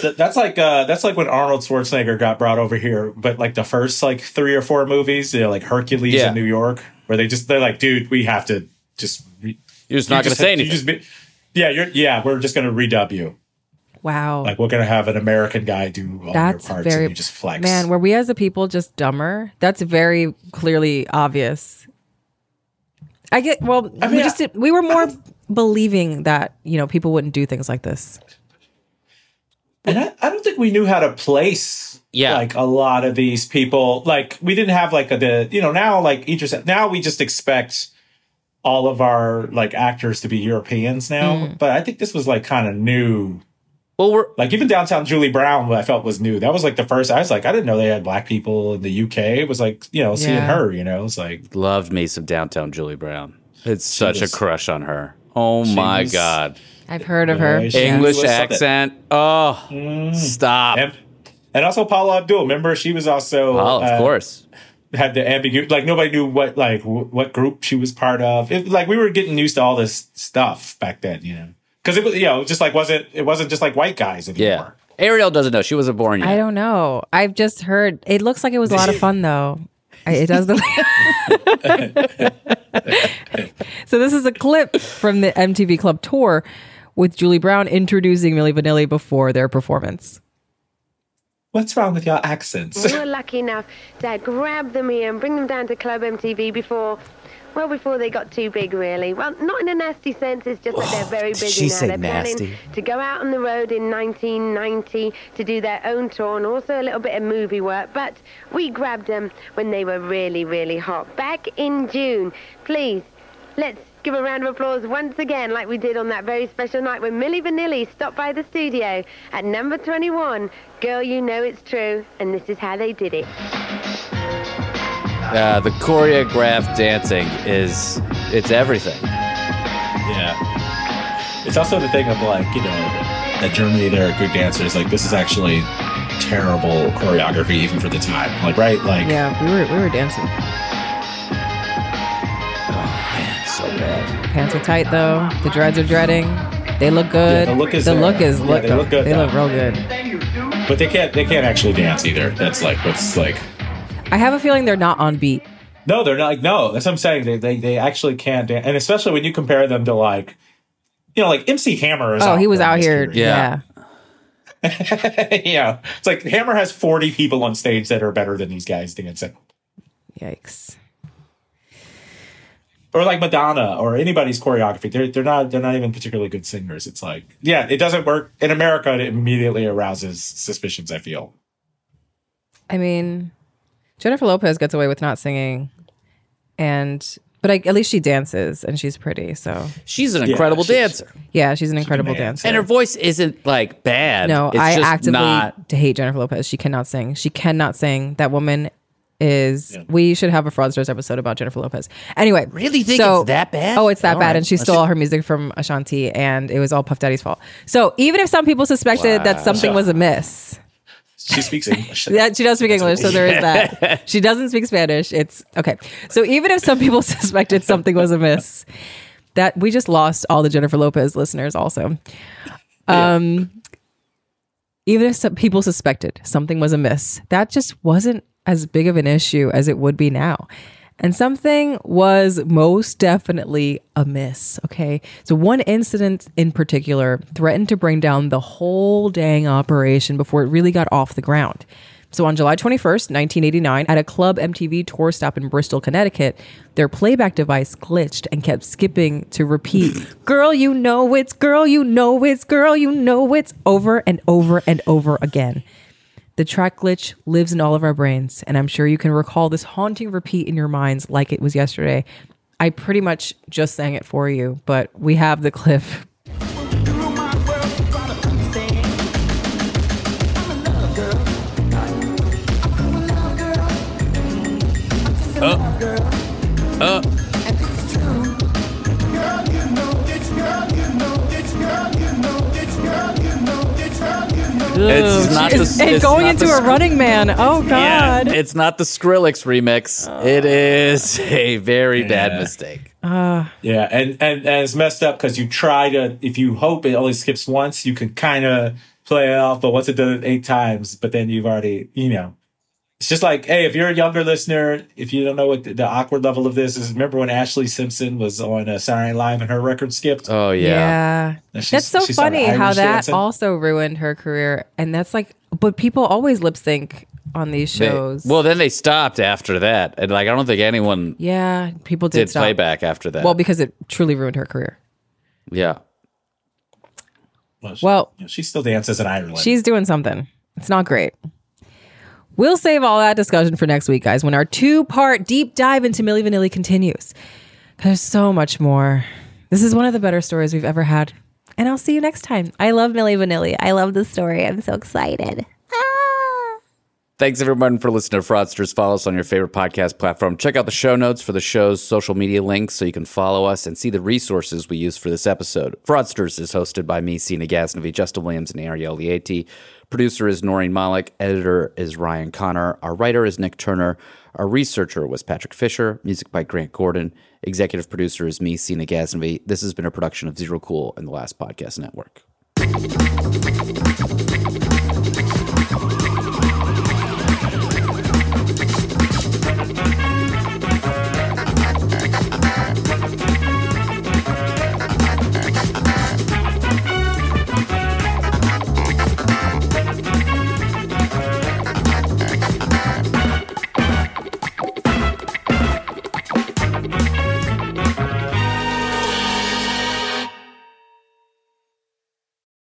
Th- That's like uh, that's like when Arnold Schwarzenegger got brought over here, but like the first like three or four movies, you know, like Hercules Yeah. in New York, where they just they're like, dude, we have to just re- You're just not gonna say you anything. just be- yeah, you're yeah, we're just gonna redub you. Wow. Like we're gonna have an American guy do all That's your parts very and you just flex. Man, were we as a people just dumber? That's very clearly obvious. I get well, I we mean, just did, we were more believing that, you know, people wouldn't do things like this. And I, I don't think we knew how to place Yeah. like a lot of these people. Like we didn't have like a, the you know now like Idris now we just expect all of our like actors to be Europeans now. Mm. But I think this was like kind of new. Well, we're like even downtown Julie Brown, what I felt was new. That was like the first. I was like, I didn't know they had black people in the UK. It was like you know seeing Yeah. her. You know, it's like Loved me some downtown Julie Brown. It's such was- a crush on her. Oh my was- god. I've heard of her. she English was something. accent. Oh, stop. And, and also Paula Abdul. Remember, she was also Oh, of uh, course. had the ambiguity. Like nobody knew what like w- what group she was part of. It, like we were getting used to all this stuff back then, you know, because it was you know just like wasn't it wasn't just like white guys anymore. Yeah. Arielle doesn't know. She wasn't born yet. I don't know. I've just heard it looks like it was a lot of fun though. It does look So this is a clip from the MTV Club tour with Julie Brown introducing Milli Vanilli before their performance. What's wrong with your accents? We were lucky enough to grab them here and bring them down to Club MTV before well before they got too big, really. Well, not in a nasty sense. It's just that they're oh, very busy she now. say they're planning to go out on the road in 1990 to do their own tour and also a little bit of movie work. But we grabbed them when they were really, really hot. Back in June. Please, let's give a round of applause once again, like we did on that very special night when Milli Vanilli stopped by the studio at number 21. Girl, you know it's true, and this is how they did it. Uh, the choreographed dancing is it's everything. Yeah. It's also the thing of like, you know, that Germany they're good dancers. Like this is actually terrible choreography even for the time. Like right, like Yeah, we were we were dancing. Oh man, so bad. Pants are tight though. The dreads are dreading. They look good. Yeah, the look is the there. look is Yeah, look. they look good, They though. look real good. but they can't they can't actually dance either. That's like what's like I have a feeling they're not on beat. No, they're not like no, that's what I'm saying. They they, they actually can't dance. And especially when you compare them to like you know, like MC Hammer is Oh, out he was out here. period. Yeah. yeah. It's like Hammer has 40 people on stage that are better than these guys dancing. Yikes. Or like Madonna or anybody's choreography. They're they're not they're not even particularly good singers. It's like yeah, it doesn't work in America. It immediately arouses suspicions. I feel. I mean, Jennifer Lopez gets away with not singing, and but I, at least she dances and she's pretty. So She's an incredible dancer. Yeah, she's an incredible dancer. And her voice isn't like bad. no, It's I just actively not. to hate Jennifer Lopez. She cannot sing. She cannot sing. That woman is. We should have a fraudsters episode about Jennifer Lopez. Anyway, Really think so- it's that bad? Oh, it's that All bad, right. and she Let's stole all her music from Ashanti, and it was all Puff Daddy's fault. So even if some people suspected that something was amiss. She speaks English. Yeah, she does speak English, so there is that. She doesn't speak Spanish. It's okay. So even if some people suspected something was amiss, that we just lost all the Jennifer Lopez listeners also. Um even if some people suspected something was amiss, that just wasn't as big of an issue as it would be now. And something was most definitely amiss. Okay. So, one incident in particular threatened to bring down the whole dang operation before it really got off the ground. So, on July 21st, 1989, at a Club MTV tour stop in Bristol, Connecticut, their playback device glitched and kept skipping to repeat, Girl, you know it's, girl, you know it's, girl, you know it's, over and over and over again. The track glitch lives in all of our brains, and I'm sure you can recall this haunting repeat in your minds like it was yesterday. I pretty much just sang it for you, but we have the clip. Uh, uh, It's not the- and it's going not into the a sc- running man. Oh yeah, God! it's not the Skrillex remix. It is a very bad mistake. Uh, Yeah, and, and and it's messed up because you try to if you hope it only skips once, you can kind of play it off. But once it does it eight times, but then you've already you know. It's just like, hey, if you're a younger listener, if you don't know what the, the awkward level of this is, remember when Ashlee Simpson was on uh, Saturday Night Live and her record skipped? Oh yeah. And she's- That's so funny how that dancing. also ruined her career, and that's like, but people always lip sync on these They- shows. well, then they stopped after that, and like I don't think anyone yeah, people did, did stop. playback after that. Well, because it truly ruined her career. yeah, Well, You know, she still dances in Ireland. She's doing something. It's not great. We'll save all that discussion for next week, guys, when our two part deep dive into Milli Vanilli continues. There's so much more. This is one of the better stories we've ever had. And I'll see you next time. I love Milli Vanilli. I love this story. I'm so excited. Ah! Thanks everyone for listening to Fraudsters. Follow us on your favorite podcast platform. Check out the show notes for the show's social media links so you can follow us and see the resources we use for this episode. Fraudsters is hosted by me, Sina Gasnavi, Justin Williams, and Arielle Leaty. Producer is Noreen Malik. Editor is Ryan Connor. Our writer is Nick Turner. Our researcher was Patrick Fisher. Music by Grant Gordon. Executive producer is me, Sina Gasnavi. This has been a production of Zero Cool and the Last Podcast Network.